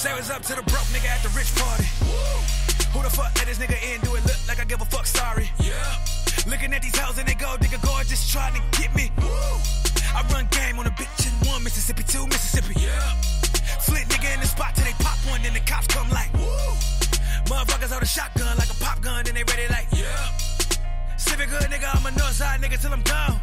Say what's up to the broke nigga at the rich party. Who the fuck let this nigga in? Do it look like I give a fuck? Sorry. Yeah. Looking at these hoes and they go, nigga, gorgeous, trying to get me. I run game on a bitch in one Mississippi, two Mississippi. Yeah. Flint nigga in the spot till they pop one, then the cops come like. Motherfuckers hold a shotgun like a pop gun, then they ready like. Yeah. Civic hood nigga, I'm a north side nigga till I'm gone.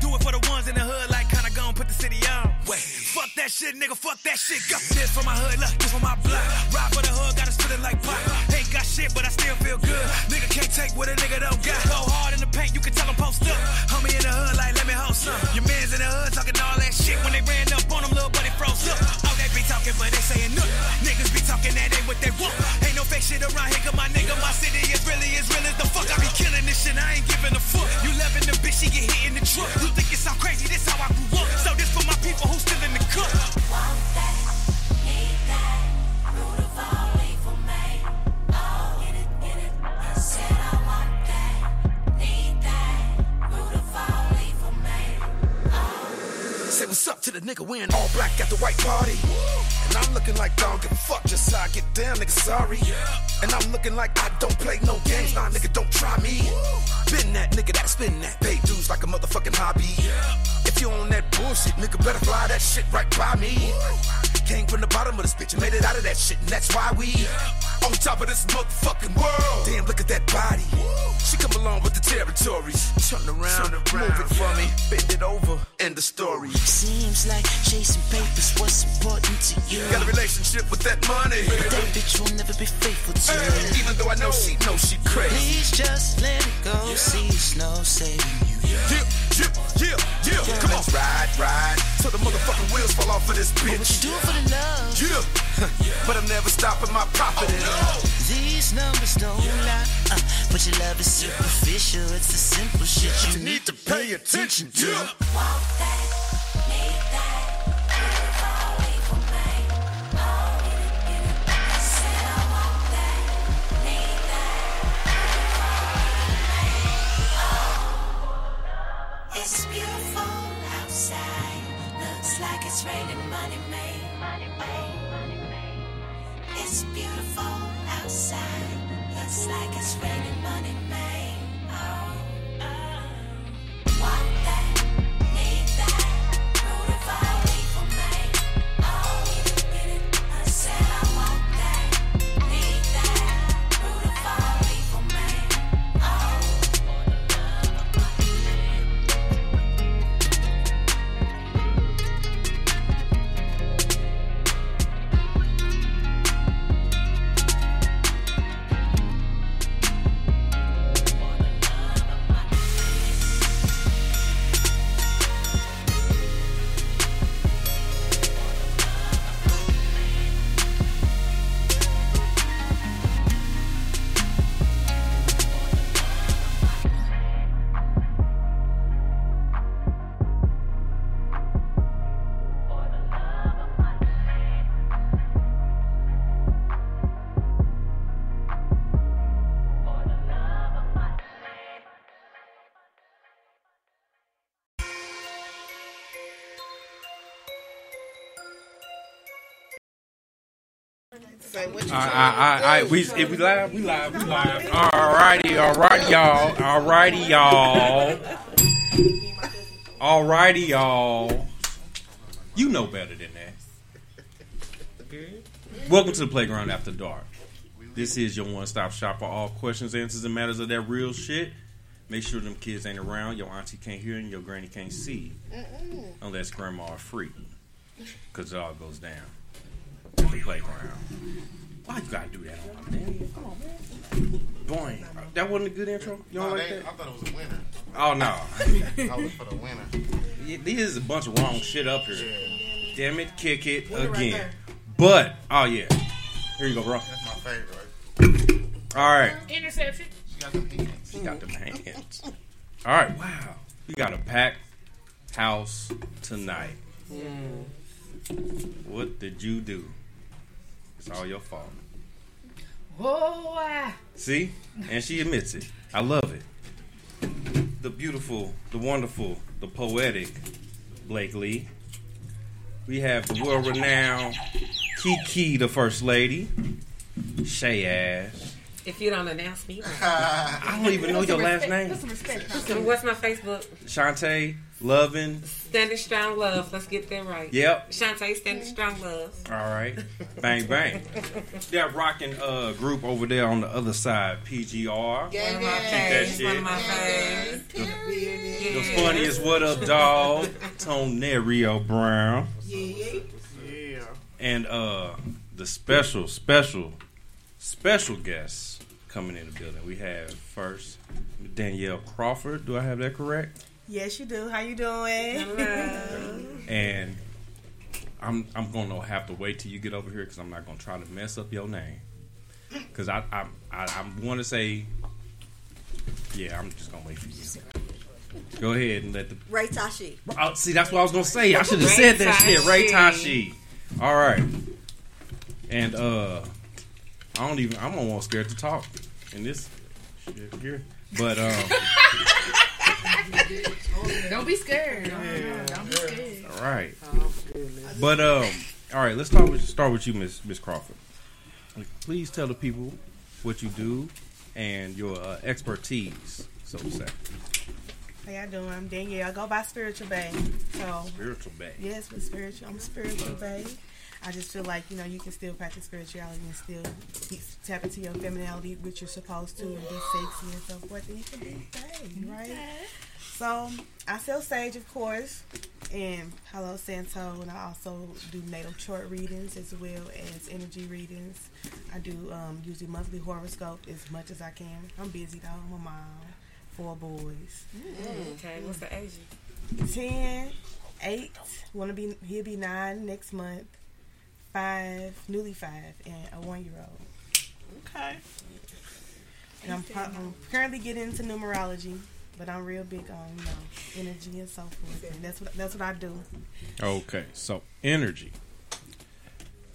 Do it for the ones in the hood, like kinda gon' put the city on. Wait, fuck that shit, nigga, fuck that shit. Go. This for my hood, look, this for my block. Ride for the hood, got us feeling like pop. Ain't got shit, but I still feel good. Nigga can't take what a nigga don't got. Go hard in the paint, you can tell them post up. Homie in the hood, like, let me hold some. Your mans in the hood talking all that shit. When they ran up on them, little buddy froze up. Oh, they be talking, but they saying nothing. Niggas be talking that ain't what they want. Ain't no fake shit around here, cause my nigga, my city is really as real as the fuck. I be killing this shit, I ain't giving a fuck. You loving the bitch, she get hit in the truck. You what's up to the nigga wearing all black at the white party. And I'm looking like I don't give a fuck, just how I get down, nigga, sorry. And I'm looking like I don't play no games, nah, nigga, don't try me. Been that nigga that spin that, pay dues like a motherfucking hobby. If you on that bullshit, nigga, better fly that shit right by me. Came from the bottom of this bitch and made it out of that shit, and that's why we on top of this motherfucking world. Damn, look at that body. She come along with the territories. Turn around, move it for me, bend it over, end the story. Seems like chasing papers what's important to you. Got a relationship with that money. But that bitch will never be faithful to Hey, you. even though I know she knows she crazy. Please just let it go. See, it's no saving you. Yeah, yeah, yeah, yeah. Come on, ride, ride. Till the motherfucking wheels fall off of this What you bitch. do it for the love? Yeah, but I'm never stopping my profit. These numbers don't lie. Uh, but your love is superficial. It's the simple shit you, You need to pay attention to. Want that, Say what you All right, all right, all right. We, if we live, we live, we live. All righty, all right, y'all. All righty, y'all. All righty, y'all. You know better than that. Welcome to the Playground After Dark. This is your one-stop shop for all questions, answers, and matters of that real shit. Make sure them kids ain't around, your auntie can't hear, and your granny can't see. Unless grandma are free. Because it all goes down the playground. Why you gotta do that on my man? Come on, man. Boing. That wasn't a good intro? You don't No, like they- that? I thought it was a winner. Oh, no. I was for the winner. Yeah, There's a bunch of wrong shit up here. Yeah, Damn it, kick it Winner right again. there. but, oh, yeah. Here you go, bro. that's my favorite. All right. Interception. She got the hands. She got them hands. All right, wow. We got a packed house tonight. Mm. What did you do? It's all your fault. Whoa, ah. See? And she admits it. I love it. The beautiful, the wonderful, the poetic Blake Lee. We have the world renowned Kiki, the First Lady. Shay Ash. If you don't announce me, I don't even know your last name. Put some respect. so what's my Facebook? Shantae, Lovin. Standing Strong Love. Let's get that right. Yep. Shantae Standing Strong Love. All right. Bang, bang. That rocking uh, group over there on the other side, PGR. One of my that faves. shit. One of my faves. The Yeah. funniest What Up Dog, Tonerio Brown. Yeah. Yeah. And uh the special, special, special guests coming in the building. We have first Danielle Crawford. Do I have that correct? Yes, you do. How you doing? Hello. And I'm I'm gonna have to wait till you get over here because I'm not gonna try to mess up your name. Cause I I I, I want to say, yeah, I'm just gonna wait for you. Go ahead and let the Ray Tashi. Oh, see, that's what I was gonna say. I should have said that shit. Ray Tashi. All right. And uh, I don't even. I'm almost scared to talk in this shit here. But um, Don't be scared. No, no, don't be scared. all right. But um, all right. Let's start with start with you, Miss Miss Crawford. Please tell the people what you do and your uh, expertise, so to say. How y'all doing? I'm Danielle. I go by Spiritual Bae. So, Spiritual bag. yes, with spiritual, I'm Spiritual Bae. I just feel like, you know, you can still practice spirituality and still tap into your femininity, which you're supposed to, and be sexy and so forth. And you can be bae, right? So, I sell sage, of course, and Palo Santo, and I also do natal chart readings as well as energy readings. I do um, usually monthly horoscope as much as I can. I'm busy though. I'm a mom, four boys. Okay, what's the age? 10, 8, wanna be he'll be nine next month, five, newly five, and a one year old. Okay. And I'm, pro- I'm currently getting into numerology, but I'm real big on you know energy and so forth. And that's what that's what I do. Okay, so energy.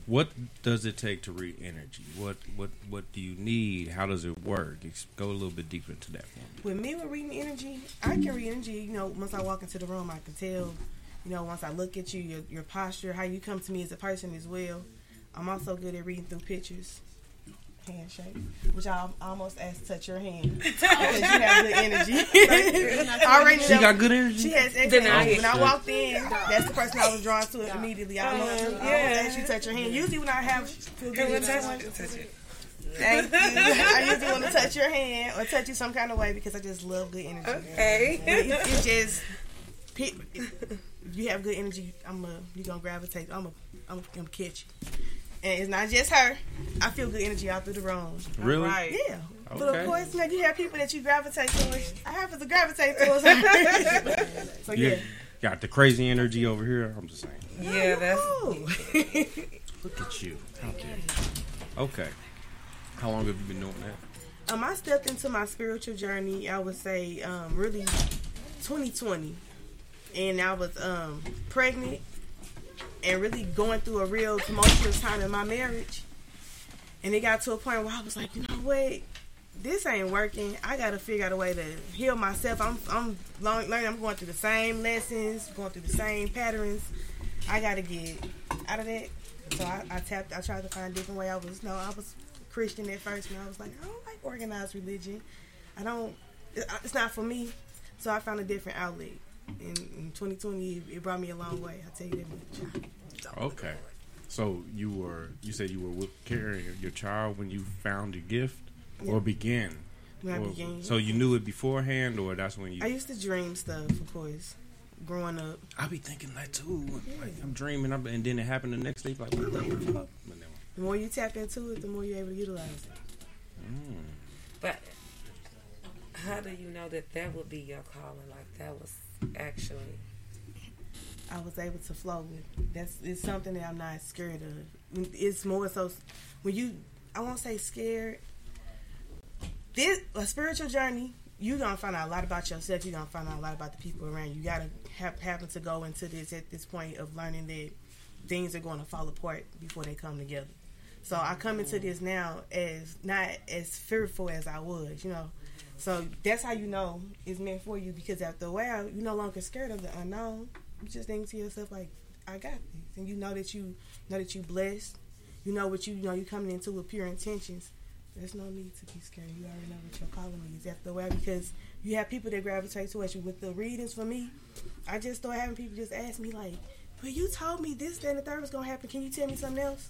What does it take to read energy? What what what do you need? How does it work? Ex- Go a little bit deeper into that for me. With me with reading energy, I can read energy. You know, once I walk into the room, I can tell. You know, once I look at you, your your posture, how you come to me as a person as well. I'm also good at reading through pictures. Handshake, which I almost asked to touch your hand because you have good energy. I already She know- got good energy. She has excellent. Deny. When I walked in, that's the person I was drawn to immediately. I almost, I almost asked you to touch your hand. Usually when I have feel good Hey, in touch someone, it. Touch it. I usually want to touch your hand or touch you some kind of way because I just love good energy. Okay. It, it, it just pe- if you have good energy. I'm a you gonna gravitate. I'm a I'm gonna catch you. And it's not just her. I feel good energy all through the room. Really? Right. Yeah. But Okay. of course, like you have people that you gravitate towards. I happen to gravitate towards her. so You yeah. got the crazy energy over here. I'm just saying. Yeah, that's. Ooh. Look at you. How dare you. Okay. How long have you been doing that? Um, I stepped into my spiritual journey. I would say, um, really, 2020, and I was um pregnant and really going through a real tumultuous time in my marriage. And it got to a point where I was like, you know what, this ain't working. I got to figure out a way to heal myself. I'm I'm learn- learning. I'm going through the same lessons, going through the same patterns. I got to get out of that. So I, I tapped. I tried to find a different way. I was no, I was Christian at first, and I was like, I don't like organized religion. I don't. It's not for me. So I found a different outlet. In, in 2020, it, it brought me a long way. I tell you that much. Okay. So you were you said you were with carrying your child when you found your gift or began? When I Or- began. So you knew it beforehand or that's when you I used to dream stuff, of course, growing up. I be thinking that too. Like I'm dreaming, I'm, and then it happened the next day. Like what the fuck? The more you tap into it, the more you're able to utilize it. Mm. But how do you know that that would be your calling? Like that was actually. I was able to flow with. That's it's something that I'm not scared of. It's more so when you I won't say scared. This a spiritual journey. you're gonna find out a lot about yourself. You're gonna find out a lot about the people around you. You gotta have happen to go into this at this point of learning that things are going to fall apart before they come together. So I come into this now as not as fearful as I was, you know. So that's how you know it's meant for you because after a while you're no longer scared of the unknown. You just think to yourself like, I got this, and you know that you know that you blessed. You know what you, you know you coming into with pure intentions. There's no need to be scared. You already know what your calling is after a while because you have people that gravitate towards you. With the readings for me, I just start having people just ask me like, "But you told me this, that, and the third was gonna happen. Can you tell me something else?"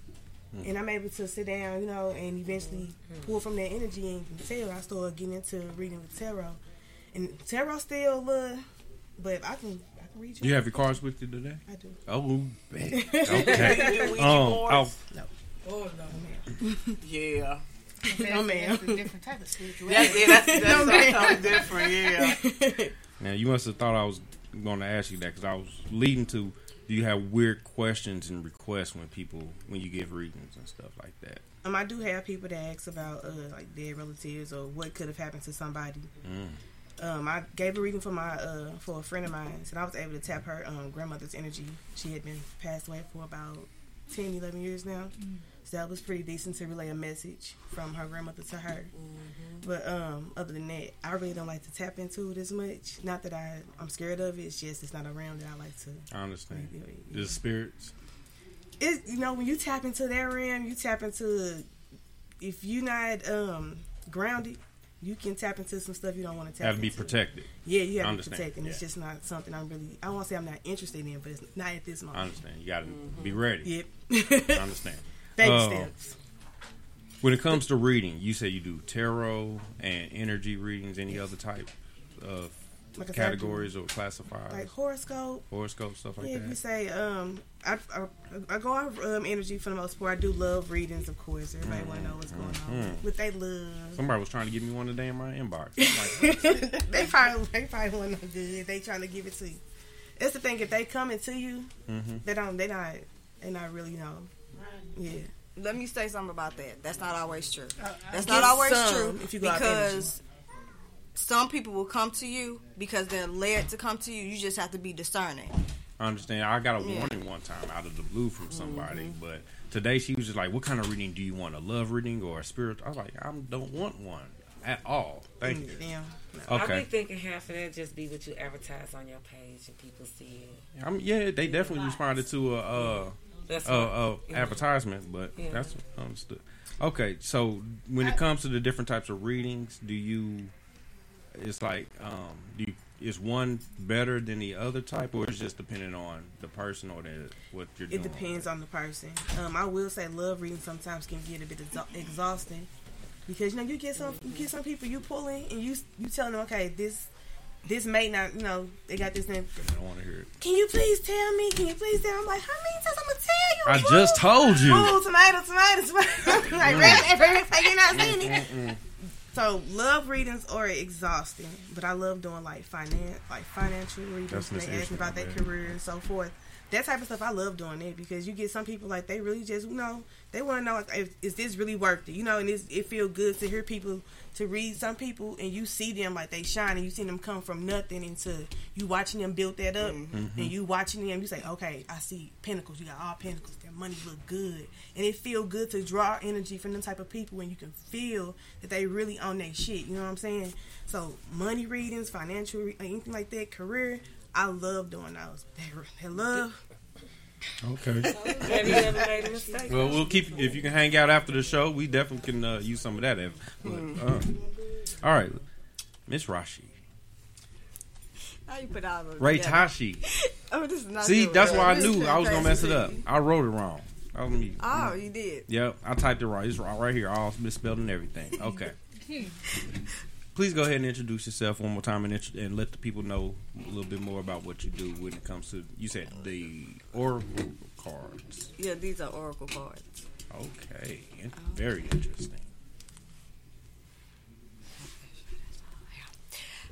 And I'm able to sit down, you know, and eventually pull from that energy and can tell. I started getting into reading with tarot, and tarot still, uh, but I can I can read you. You have your cards with you today? I do. Oh, bet. okay. Ouija um, boards? oh, Oh no, Yeah. No, ma'am. That's a different type of spirituality. That's, yeah, that's, that's No, ma'am. something different, yeah. now you must have thought I was going to ask you that because I was leading to. Do you have weird questions and requests when people when you give readings and stuff like that? Um, I do have people that ask about uh, like dead relatives or what could have happened to somebody. Mm. Um, I gave a reading for my uh, for a friend of mine, and I was able to tap her um, grandmother's energy. She had been passed away for about 10, 11 years now, so that was pretty decent to relay a message from her grandmother to her. But um, other than that, I really don't like to tap into it as much. Not that I I'm scared of it. It's just it's not around that I like to. I understand. reveal it. The spirits. It's you know when you tap into that realm, you tap into if you're not um grounded, you can tap into some stuff you don't want to tap. Have to be into. protected. Yeah, you I have to be understand, protected. It's just not something I'm really. I won't say I'm not interested in, but it's not at this moment. I understand. You got to be ready. Yep. I understand. Baby steps. When it comes to reading, you say you do tarot and energy readings. Any other type of Like do, categories or classifiers, like horoscope. horoscope stuff like that. yeah, if you say um, I, I I go off um energy for the most part. I do love readings, of course. Everybody want to know what's going on Mhm. with they love. Somebody was trying to give me one today in my inbox. Like, they probably they probably want no good. They trying to give it to you. That's the thing. If they coming to you, Mhm. they don't. They not. They not really know. Yeah. Let me say something about that. That's not always true. That's not always some true if you go because some people will come to you because they're led to come to you. You just have to be discerning. I understand. I got a Yeah. warning one time out of the blue from somebody, Mm-hmm. but today she was just like, "What kind of reading do you want? A love reading or a spirit?" I was like, "I don't want one at all. Thank you." Damn. I be Okay. thinking half of that just be what you advertise on your page and people see it. I mean, yeah, they definitely responded to a, uh That's what- a advertisement, but Yeah. that's understood. Okay, so when it comes to the different types of readings, do you? It's like, um, do you, is one better than the other type, or is it just depending on the person or the what you're doing? It depends on the person. Um, I will say love reading sometimes can get a bit exha- exhausting because you know you get some you get some people you pull in and you you telling them okay this this may not you know they got this thing. I don't want to hear it. Can you please tell me? Can you please tell? Me? I'm like how many times I'm gonna tell you? I fool? just told you. Fool, tomato, tomato, tomato. like red pepper, like you're not seeing mm, it. Mm, mm. So love readings are exhausting, but I love doing like finance, like financial readings. That's when they ask about their man. career and so forth. That type of stuff, I love doing it because you get some people like they really just you know they want to know like, if, is this really worth it, you know, and it's, it feel good to hear people to read some people and you see them like they shine and you see them come from nothing into you watching them build that up mm-hmm. and you watching them you say okay I see pentacles you got all pentacles their money look good. And it feel good to draw energy from them type of people when you can feel that they really own their shit you know what I'm saying? So money readings financial anything like that career I love doing those that, that love Okay. Have you ever made a mistake? Well, we'll keep if you can hang out after the show. We definitely can uh, use some of that. If, but, uh, all right, Miss Rashi, How you put all of Ray together? Tashi. Oh, this is not See, that's why I knew I was gonna mess it up. I wrote it wrong. I was me. Oh, you did. Yep, I typed it wrong. It's wrong right here, all misspelled and everything. Okay. Please go ahead and introduce yourself one more time and, int- and let the people know a little bit more about what you do when it comes to. You said the oracle cards. Yeah, these are oracle cards. Okay, in- very interesting.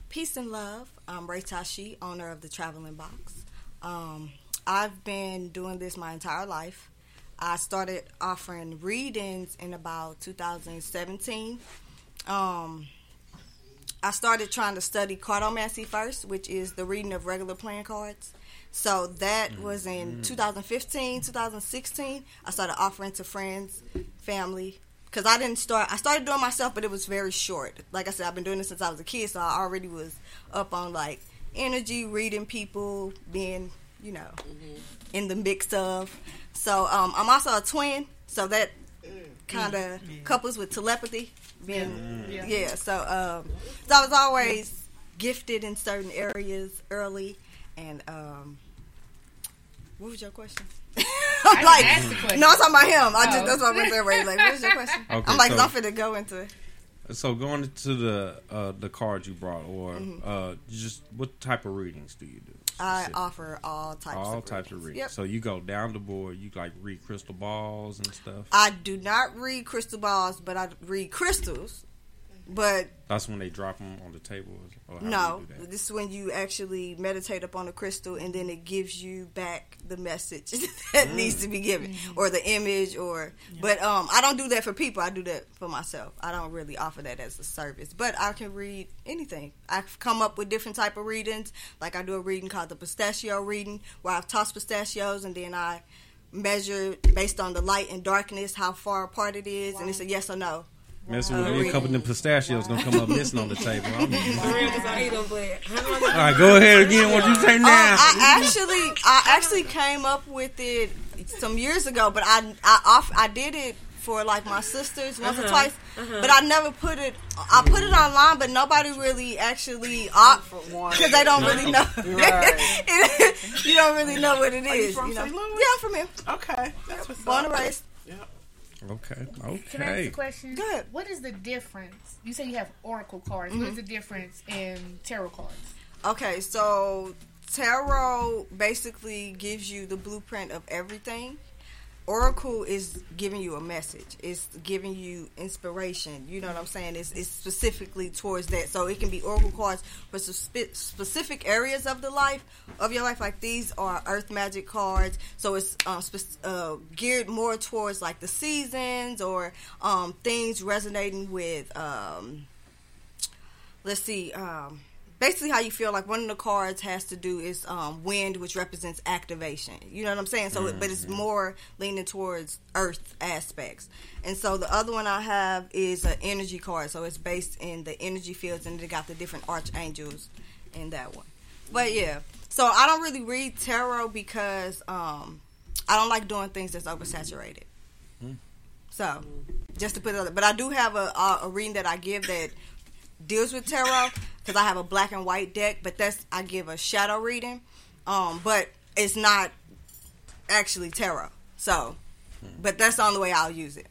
Peace and love. I'm Ray Tashi, owner of the Traveling Box. Um, I've been doing this my entire life. I started offering readings in about 2017. Um, I started trying to study cartomancy first, which is the reading of regular playing cards. So that mm. was in mm. 2015, 2016. I started offering to friends, family, because I didn't start. I started doing myself, but it was very short. Like I said, I've been doing this since I was a kid, so I already was up on like energy, reading people, being you know mm-hmm. in the mix of. So um, I'm also a twin, so that mm. kind of couples with telepathy. Being Yeah. yeah. So um, so I was always gifted in certain areas early, and um, what was your question? I'm didn't like, ask the question. no, I'm talking about him. I Oh. just that's what I went there. Right? Like, what was your question? Okay, I'm like, so- I'm finna go into. So going to the uh, the cards you brought, or Mm-hmm. uh, just what type of readings do you do? I Specific- offer all types. all of types of readings. readings. Yep. So you go down the board. You like read crystal balls and stuff. I do not read crystal balls, but I read crystals. But That's when they drop them on the table. Or how no, do that? this is when you actually meditate upon the crystal, and then it gives you back the message that Mm. needs to be given, or the image, or. But um, I don't do that for people. I do that for myself. I don't really offer that as a service. But I can read anything. I've come up with different type of readings. Like I do a reading called the pistachio reading, where I've tossed pistachios, and then I measure based on the light and darkness how far apart it is, and it's a yes or no. Messing with me, a couple of them pistachios gonna come up missing on the table. I'm- For real, 'cause I eat them, but how long all right, go ahead again. What you say Um, now? I actually, I actually came up with it some years ago, but I, I off, I did it for like my sisters once or Uh-huh, twice, uh-huh. but I never put it. I put it online, but nobody really actually opt for one because they don't really know. you don't really know what it is. Are you from you know? St. Louis? Yeah, I'm from here. Okay, that's what's Born up. and raised. Okay, Can I ask okay. a question? Go ahead. What is the difference? You say you have oracle cards. What is mm-hmm. the difference in tarot cards? Okay, so tarot basically gives you the blueprint of everything. Oracle is giving you a message. It's giving you inspiration. You know what I'm saying? It's, it's specifically towards that. So it can be oracle cards for spe- specific areas of the life of your life. Like these are earth magic cards. So it's um, spe- uh, geared more towards like the seasons or um, things resonating with. Um, let's see. Um, basically, how you feel like one of the cards has to do is um, wind, which represents activation. You know what I'm saying? So, it but it's more leaning towards earth aspects. And so the other one I have is an energy card. So it's based in the energy fields, and they got the different archangels in that one. But yeah, so I don't really read tarot because um, I don't like doing things that's oversaturated. So, just to put it out there. But I do have a, a, a reading that I give that deals with tarot because I have a black and white deck, but that's I give a shadow reading. Um, but it's not actually tarot. So, but that's the only way I'll use it.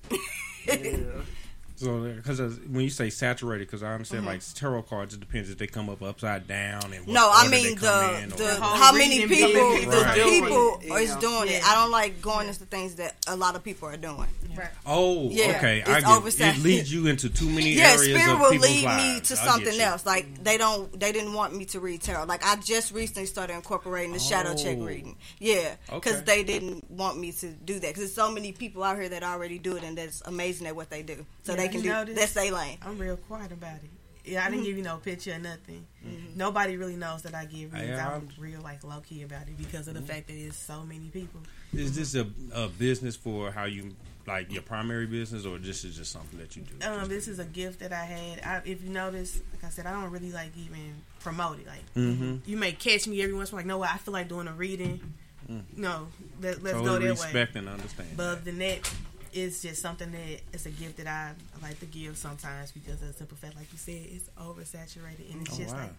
So, because when you say saturated, because I understand like tarot cards, it depends if they come up upside down and what Mm-hmm. no, I mean the the how many people people the Right. people doing yeah. doing it. I don't like going into things that a lot of people are doing. Right. Oh, Yeah, okay. it's I get oversat- it. leads you into too many yeah, areas spirit of will people's lead me to I something else. Like they don't, they didn't want me to read tarot. Like I just recently started incorporating the shadow check Oh. reading. Yeah, because Okay. they didn't want me to do that. Because there's so many people out here that already do it, and that's amazing at what they do. So Yeah, they can you do notice? that's their lane. I'm real quiet about it. Yeah, I Mm-hmm. didn't give you no picture or nothing. Nobody really knows that I give reads. Yeah, I'm real like low key about it because of the fact that it's so many people. Is this a, a business for how you like your primary business, or this is just something that you do? Um, this is a gift that I had. I, if you notice, like I said, I don't really like even promote it. Like mm-hmm. you may catch me every once in a while. Like, no. I feel like doing a reading. No, let, let's go Totally that way. respect and understand. But other than that, it's just something that it's a gift that I, I like to give sometimes because of the simple fact, like you said, it's oversaturated and it's Oh, just wow. like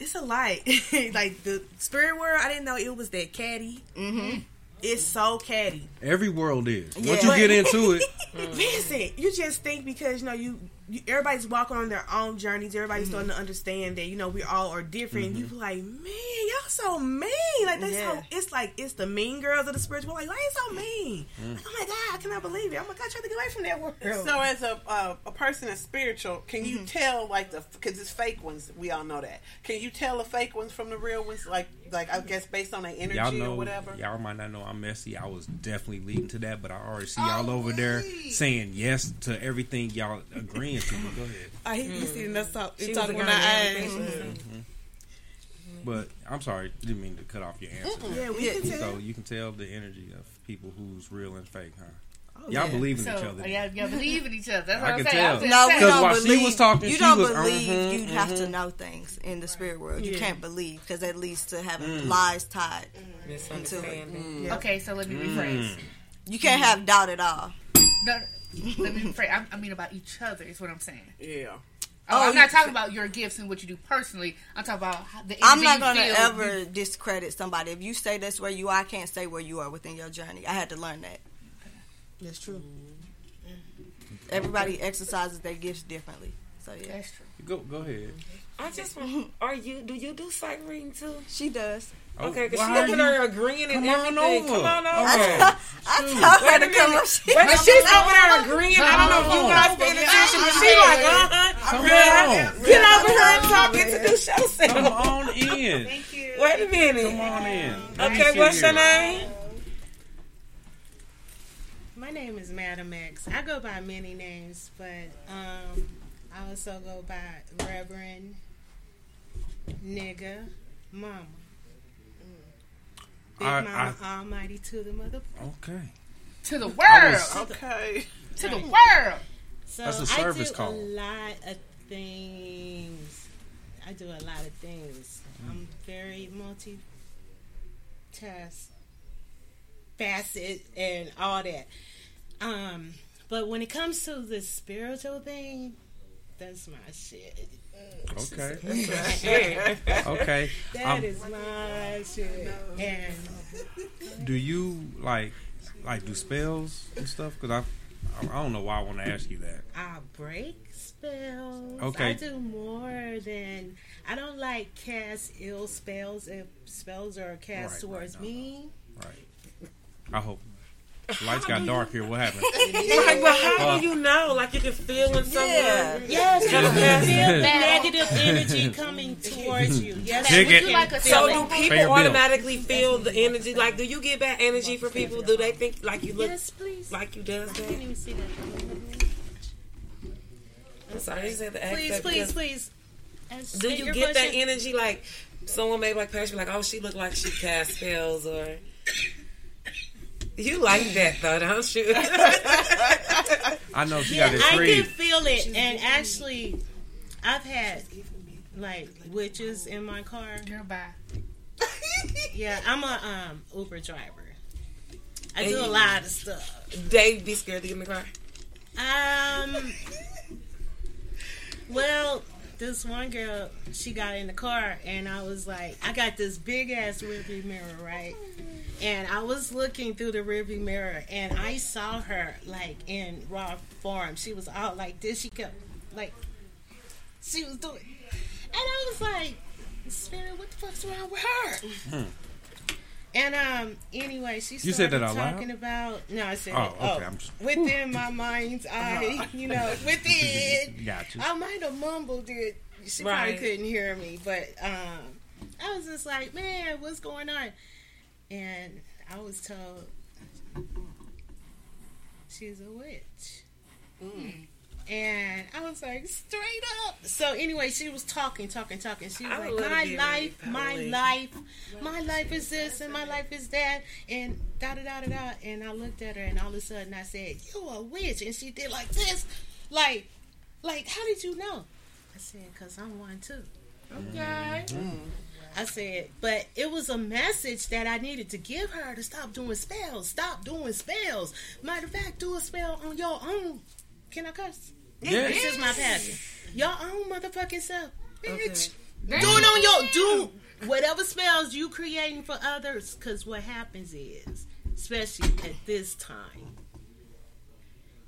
it's a lot. like the spirit world, I didn't know it was that catty. Mm-hmm. It's so catty. Every world is. Yeah. Once you get into it, Listen, you just think because you know you, you everybody's walking on their own journeys. Everybody's starting to understand that you know we all are different. You like, man, y'all so mean. Like they Yeah. so it's like it's the mean girls of the spiritual. Like why you so mean? Mm. Like, oh my god, I cannot believe it. Oh my god, try to get away from that world. So as a uh, a person that's spiritual, can Mm-hmm. you tell like the because it's fake ones? We all know that. Can you tell the fake ones from the real ones? Like like I guess based on their energy Y'all know, or whatever. y'all might not know I'm messy. I was definitely leading to that, but I already see y'all over there saying yes to everything y'all agreeing to. But go ahead. I hate you seeing us talk, She was talking with agreeing our with eyes. everything. But I'm sorry, didn't mean to cut off your answer. Yeah, we Yeah. can tell. So you can tell the energy of people who's real and fake, huh? Oh, y'all yeah. believe in So each other. y'all, y'all believe in each other. That's I what I'm can saying. tell. I'm No, we saying. Because don't she believe. was talking, you don't was, believe mhm, you have to mhm. know things in the spirit world. You Yeah. can't believe because that leads to having Mm. lies tied. Misunderstanding. Yeah. Okay, so let me Mm. rephrase. You can't have doubt at all. No, let me rephrase. I, I mean about each other is what I'm saying. Yeah. Oh, I'm not talking about your gifts and what you do personally. I'm talking about how- the. I'm not gonna feel. ever discredit somebody. If you say that's where you are, I can't say where you are within your journey. I had to learn that. That's true. Mm-hmm. Everybody exercises their gifts differently. So yeah, That's true. Go go ahead. I just want. Are you? Do you do sight reading too? she does. Oh, Okay, because why she are over you- there agreeing and Come on everything. over. Come on over. Okay. I told her to come up. She, But she's over there agreeing. I don't know if you guys on. paying attention, but she like, uh huh. Come on. Get over here and talk. Introduce yourself. Come on in. Thank you. Wait a minute. Come on in. Okay, what's your name? My name is Madam X. I go by many names, but um, I also go by Reverend, Nigga, Mama. Big I- Mama Almighty to the mother. Okay. To the world. was- Okay. To the world. So That's a I service do call. a lot of things. I do a lot of things. I'm very multi task facet and all that. Um, but when it comes to the spiritual thing, that's my shit. Okay. Okay. That Um, is my shit. And do you like like do spells and stuff? Because I I don't know why I want to ask you that. I break spells. Okay. I do more than I don't like cast ill spells if spells are cast Right, right, towards no, me. Right. I hope. Lights got dark here. What happened? Like, but how do you know? Like you can feel when someone. Yeah. Yes, you can feel Bad. negative energy coming towards you. Yes, Take you You like a So do Pay your people bill. automatically feel the energy? Like, do you get bad energy for people? Do they think like you look Yes, please. like you does that? I that? can't even see that. I'm sorry, I just had to ask Please, that please, because- please. Ask- Do you your get that energy like someone may like pass you like, oh, she look like she cast spells or you like that though, don't you? I know she Yeah, got it I free. can feel it, and actually, I've had like witches in my car. Goodbye. Yeah, I'm a um Uber driver. I And do a lot of stuff. they be scared to get in the car. Um, well, this one girl, she got in the car, and I was like, I got this big ass rearview mirror, right? And I was looking through the rearview mirror, and I saw her like in raw form. She was all like this. She kept like she was doing, and I was like, Spirit, what the fuck's wrong with her? And um, anyway, she started You said that out loud? talking about. No, I said, Oh, it- okay, I'm just- within my mind's eye, you know, within. Got you. I might have mumbled it. She Right. probably couldn't hear me, but um, I was just like, man, what's going on? And I was told she's a witch. And I was like, straight up. So anyway, she was talking, talking, talking. She was I like, my to be a life, my life, my life is this and my life is that, and da da da da da. And I looked at her, and all of a sudden I said, "You a witch?" And she did like this, like, like, how did you know? I said, "Cause I'm one too." Okay. Mm-hmm. I said, but it was a message that I needed to give her to stop doing spells. Stop doing spells. Matter of fact, do a spell on your own. Can I cuss? Yes. This is my passion. Your own motherfucking self, bitch. Okay. Do it on your do whatever spells you creating for others. Cause what happens is, especially at this time,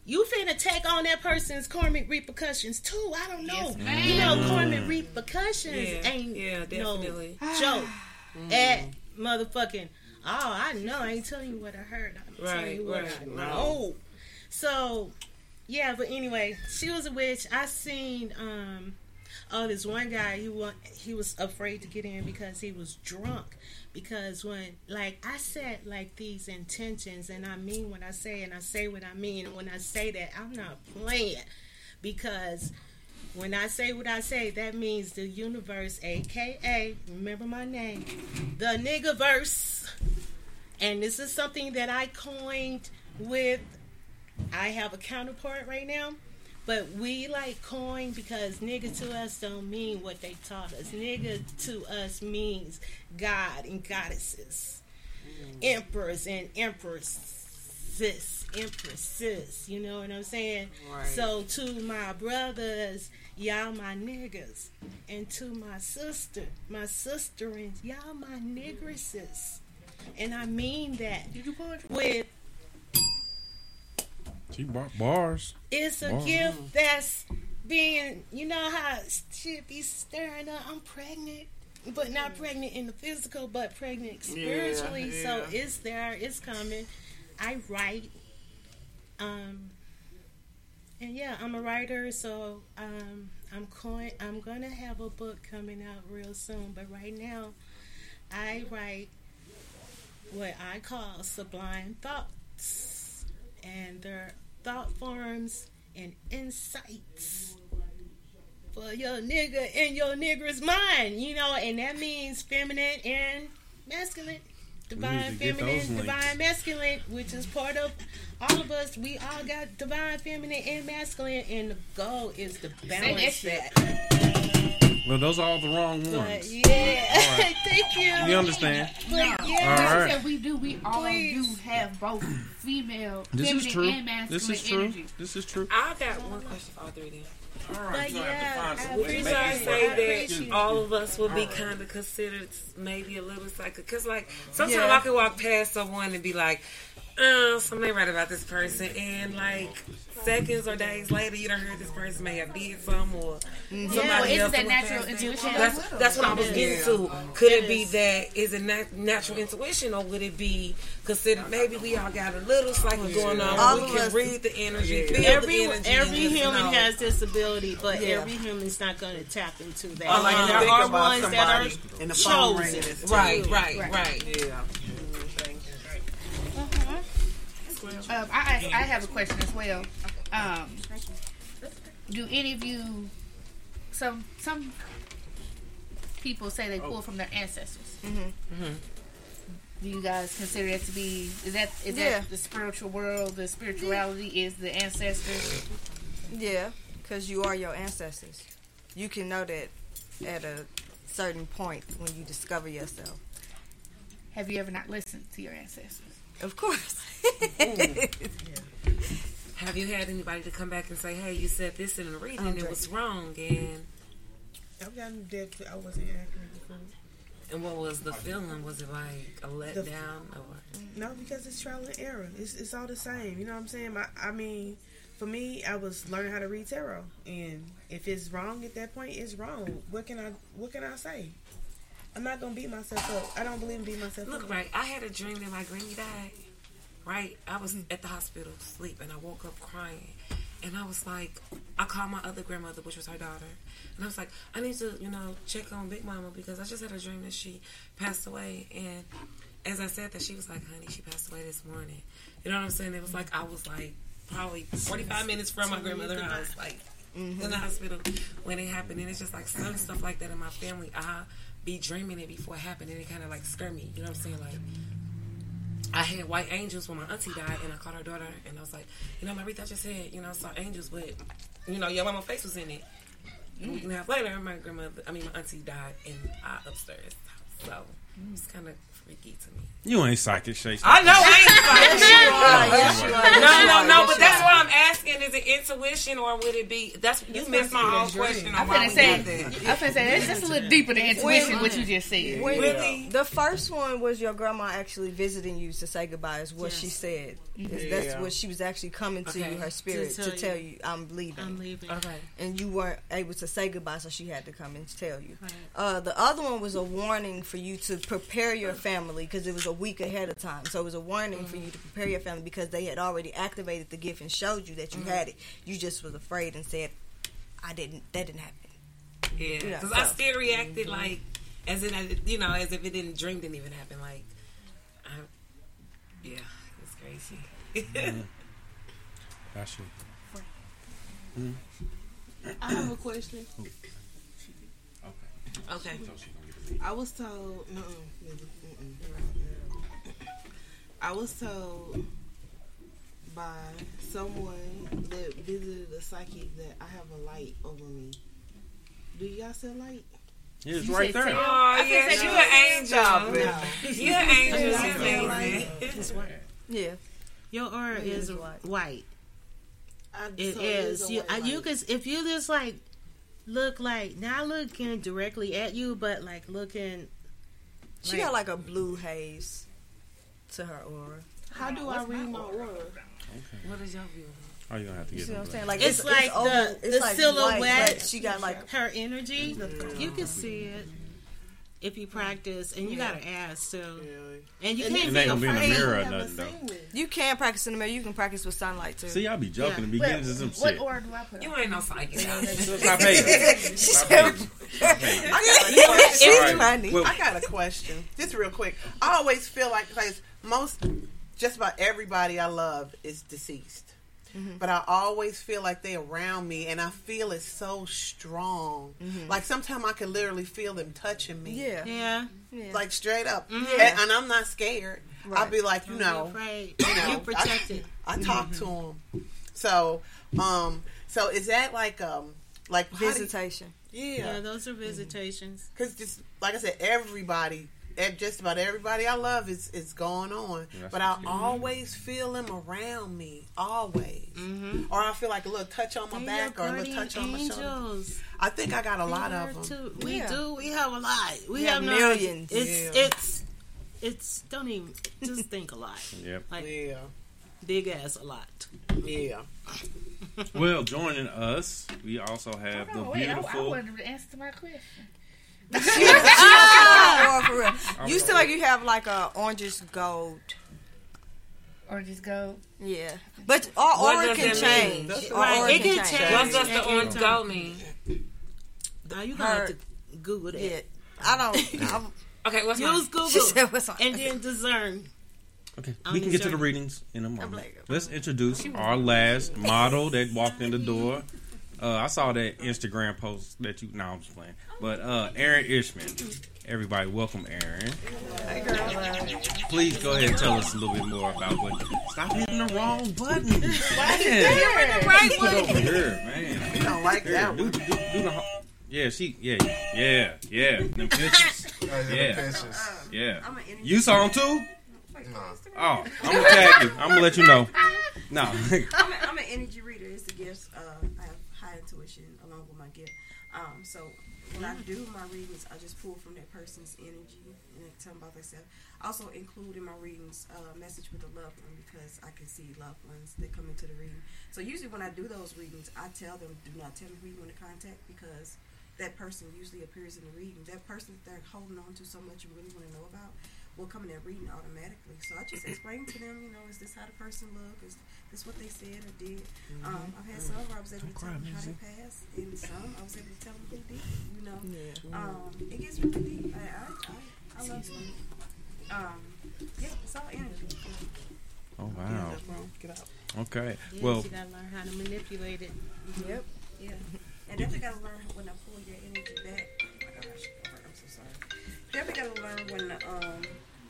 you finna take on that person's karmic repercussions too. I don't know. you know, karmic repercussions Yeah, ain't yeah, no definitely. joke. at motherfucking. Oh, I know. I ain't telling you what I heard. I'm telling you what right, I right. know. So, yeah. But anyway, she was a witch. I seen. um Oh, this one guy. He wa- he was afraid to get in because he was drunk. Because when like I set like these intentions, and I mean what I say, and I say what I mean. And when I say that, I'm not playing because when I say what I say, that means the universe, aka, remember my name, the niggaverse. And this is something that I coined with, I have a counterpart right now, but we like coin because nigga to us don't mean what they taught us. Nigga to us means God and goddesses, emperors and empresses, empresses. You know what I'm saying? Right. So to my brothers, y'all my niggas, and to my sister, my sisterins, y'all my nigresses, and I mean that with She brought bars. it's a Wow. gift that's being, you know how shit be stirring up. I'm pregnant, but not pregnant in the physical, but pregnant spiritually. So yeah. it's there, it's coming. I write, um, and yeah, I'm a writer. So um, I'm going. I'm gonna have a book coming out real soon. But right now, I write what I call sublime thoughts, and they're thought forms and insights for your nigga and your nigger's mind, you know, and that means feminine and masculine. Divine to get those feminine, divine masculine, which is part of all of us. We all got divine feminine and masculine, and the goal is to balance that. Well, those are all the wrong But ones. yeah, All right. thank you. You understand? But yeah, All Like right. I said, we do. We all Please. do have both female, This feminine, is true. and masculine This is true. energy. This is true. I got one question for all three of them. but yeah, I Would you appreciate guys say that appreciate all of us would be kind of considered maybe a little psycho? Because, like, sometimes Yeah. I can walk past someone and be like, uh, something right about this person, and like seconds or days later, you don't hear this person may have did some or Yeah, somebody well, isn't else that went natural intuition? That's, that's what I was getting to. Could it be that is it nat- natural intuition, or would it be considered maybe we all got a little cycle going on? All we can us- read the energy, feel every the energy, every human know. has this ability, but Yeah. every human's not going to tap into that. I like And there are ones that are somebody the chosen. ringing. It's Right, right, right. Yeah. I, I have a question as well. Um, do any of you, some some people say they pull from their ancestors. Mhm. Do you guys consider that to be is that is Yeah. that the spiritual world? The spirituality is the ancestors. Yeah, because you are your ancestors. You can know that at a certain point when you discover yourself. Have you ever not listened to your ancestors? Of course. Have you had anybody to come back and say, "Hey, you said this in the reading, and it was wrong," and I've gotten dead. I wasn't accurate before. and what was the feeling? Was it like a letdown or? No, because it's trial and error. It's it's all the same. You know what I'm saying? I, I mean, for me, I was learning how to read tarot, and if it's wrong at that point, it's wrong. What can I What can I say? I'm not gonna beat myself up. I don't believe in beating myself Look, up. right. I had a dream that my granny died. Right. I was at the hospital asleep, and I woke up crying. And I was like, I called my other grandmother, which was her daughter, and I was like, I need to, you know, check on Big Mama because I just had a dream that she passed away. And as I said that, she was like, Honey, she passed away this morning. You know what I'm saying? It was like I was like probably 45 minutes from my grandmother's house, like mm-hmm. in the hospital when it happened. And it's just like some stuff like that in my family. I be dreaming it before it happened, and it kind of like scared me. You know what I'm saying? Like. I had white angels when my auntie died, and I called her daughter, and I was like, you know, Marita just said, you know, I saw angels, but, you know, your mama face was in it. A week and a half later, my grandmother, I mean, my auntie died in our upstairs. So it's kind of freaky to me. You ain't psychic, Shay. I know I ain't Yes, you are. Yes, you are. Yes, No, no, no. Yes, But that's are. what I'm asking. Is it intuition or would it be? That's you missed my whole question. I'm on why finna we say, did that. I'm finna say it's just a little deeper than intuition. What you just said. When- Really? The first one was your grandma actually visiting you to say goodbye. Is what she said. Is That's what she was actually coming to Okay. you, her spirit, To to tell tell, you. you I'm leaving. I'm leaving. Okay. and you weren't able to say goodbye, so she had to come and tell you. Right. Uh, the other one was a warning for you to prepare your family because it was a week ahead of time. So it was a warning for you to prepare your family because they had already activated the gift and showed you that you had it. You just was afraid and said, "I didn't. That didn't happen." Yeah, Yeah, because I so- still reacted like as in you know as if it didn't dream didn't even happen. Like, I, yeah, it's crazy. Mm-hmm. That's you. I have a question. Mm-hmm. Okay. okay. I was told. No, I was told by someone that visited a psychic that I have a light over me. Do y'all sell light? Yeah, it's right there. Oh yeah, you an angel. Stop it. You an angel. You amazing. It's white. Yeah, Your aura It is is white. white. I, It so is. a You, white uh, you can if you just like look like not looking directly at you, but like looking. She got like a blue haze to her aura. How do I read my aura? Okay. What is your view? Oh, you gonna have to get. You get see what I'm saying? Like It's, like oval- the, it's the like silhouette. white, she got like her energy. You can see it if you practice, and you gotta ask too. And you And can't It be gonna be in the mirror or a nothing though. you can practice in the mirror. You can practice with sunlight too. See, y'all be joking Yeah. and be getting into some What shit. order do I put? You ain't no psychic. Stop hating. Stop hating. Stop hating. She's All right. funny. Well, I got a question, just real quick. I always feel like because most, just about everybody I love is deceased, Mm-hmm. but I always feel like they're around me, and I feel it so strong. Like sometimes I can literally feel them touching me. Mm-hmm. Yeah. Yeah, yeah. Like straight up, Yeah. and, and I'm not scared. I'll be like, you Don't know, be afraid. you know, you protected. I, I talk to them. So, um, so is that like um, like how do you- visitation. yeah, yeah, those are visitations. because just like I said, everybody, eh, just about everybody I love is is going on. That's but I what you- always feel them around me, always. Mm-hmm. Or I feel like a little touch on my They back or a little touch on my shoulder. I think I got a lot of them. too. We Yeah. do. We have a lot. We, We have, have no millions. It's Yeah. it's it's. Don't even just think a lot. Yep. Like Yeah, big ass a lot. yeah. Well, joining us, we also have the wait, I, I beautiful. wanted to answer my question. Ah, for real. You still like you have like a oranges gold. Or just go. Yeah, but our What aura does can change. mean? Right, it can change. What does the orange gold mean? Now you gonna have to Google that. Yeah, I don't. I'm, Okay, what's Use mine? Google she said what's on. and then discern. Okay, On we can get to the readings in a moment. Let's introduce our last model that walked in the door. Uh, I saw that Instagram post that you. No, I'm just playing. But uh, Aaron Ishman. Everybody, welcome Aaron. Hi, girl. Please go ahead and tell us a little bit more about what. Stop hitting the wrong button. Why is the right Put over here, man. You don't like Here, that do, one. do, do the. Yeah, she. Yeah, yeah, yeah. Them pictures. Yeah, yeah. You saw them too? Oh, I'm gonna tag you. I'm gonna let you know. No. I'm, a, I'm an energy reader. It's the gifts. Uh, High intuition along with my gift. Um, so when I do my readings, I just pull from that person's energy and tell them about themselves. Also include in my readings a message with a loved one because I can see loved ones that come into the reading. So usually when I do those readings, I tell them do not tell me who you want to contact because that person usually appears in the reading. That person that they're holding on to so much and really want to know about will come in that reading automatically. So I just explain to them, you know, is this how the person look? Is this what they said or did? Um, I've had some where I was able to tell them how they passed, and some I was able to tell them who did. You know, um, it gets really deep. I I, I, I love it. Um, yeah, it's all energy. Oh wow. Get out. Okay. Yes, Well, you gotta learn how to manipulate it. Yep. Yeah, and you gotta learn when to pull your energy Definitely gotta learn when to um,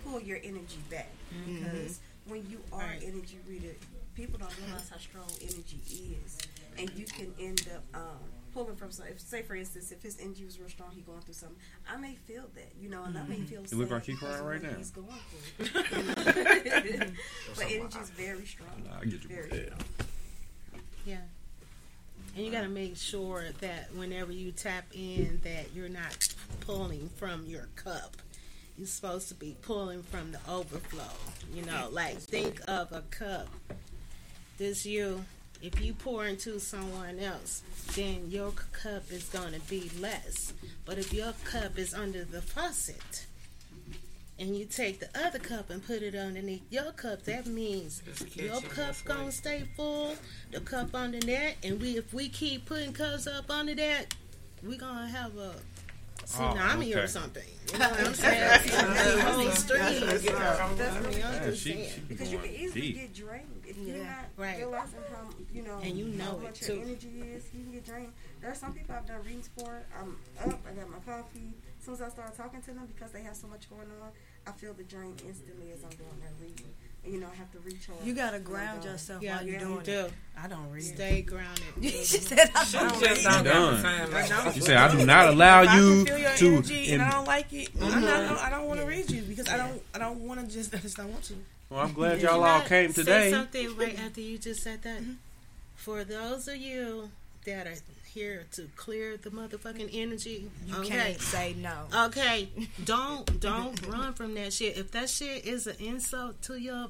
pull your energy back because when you are an energy reader, people don't realize how strong energy is, and you can end up um, pulling from some. If, say for instance, if his energy was real strong, he going through something. I may feel that, you know, and I may feel. It look sad like he because crying right now. He's going through. but energy is very strong. Nah, I get you. Very Yeah. strong. Yeah. And you got to make sure that whenever you tap in, that you're not pulling from your cup. You're supposed to be pulling from the overflow. You know, like think of a cup. This you. If you pour into someone else, then your cup is going to be less. But if your cup is under the faucet, and you take the other cup and put it underneath your cup, that means your cup gonna stay full, the cup under that, and we if we keep putting cups up under that, we gonna have a oh, tsunami okay. or something. You know what I'm saying? the whole stream. That's you know. That's I mean, I'm Yeah, just she- saying. she Because you can easily deep. get drained if you're Yeah. not Right. realizing how you know And you know how it, much too. your energy is. You can get drained. There are some people I've done readings for. I'm up. I got my coffee. As soon as I start talking to them, because they have so much going on, I feel the drain instantly as I'm doing that reading. And you know, I have to recharge. You gotta when I'm ground yourself Yeah, while you're you doing do. it. I don't read. Stay grounded. she said, I She don't just read. don't got the Done. time. I don't. I do not allow If I you feel your to. energy and I don't like it. I'm not, mm-hmm. I don't, I don't want to read you because I don't. I don't want to just. I just don't want to. well, I'm glad Did y'all all not came Say today. something right after you just said that. Mm-hmm. For those of you that are here to clear the motherfucking energy, You okay, can't say no. okay, don't don't run from that shit. If that shit is an insult to your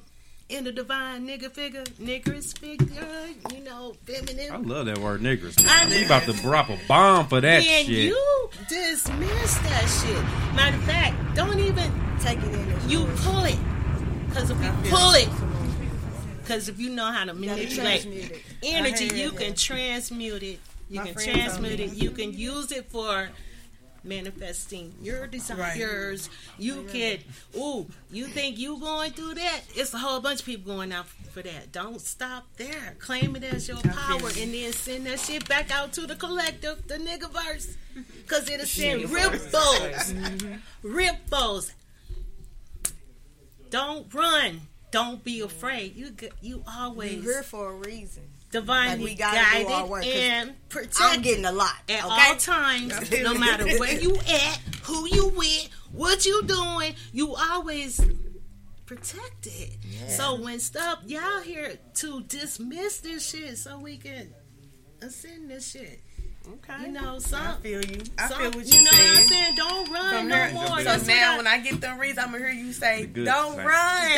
inner divine nigga figure, niggers figure, you know, feminine. I love that word, niggers. I Man. We about to drop a bomb for that then shit. you dismiss that shit. Matter of fact, don't even Take it in. you yours. pull it. Because if you pull it, because if you know how to manipulate energy, I hear you you. can transmute it. You My can friend told transmute me. it. You can use it for manifesting your desires. You can, ooh, you think you going through that? It's a whole bunch of people going out for that. Don't stop there. Claim it as your power and then send that shit back out to the collective, the nigga verse. Because it'll send ripples. Mm-hmm. Ripples. Don't run. Don't be afraid. You you always You're here for a reason. Divinely Like, we gotta do our guided work, and protected I'm getting a lot. at okay? all times, no matter where you at, who you with, what you doing, you always protected. So when stuff y'all here to dismiss this shit so we can ascend this shit. Okay. You know, some. I feel you. I some- feel what you you're know what I'm saying. saying. Don't run From no here- more. So That's now, what when I get them reads, I'm gonna hear you say, "Don't run, Don't,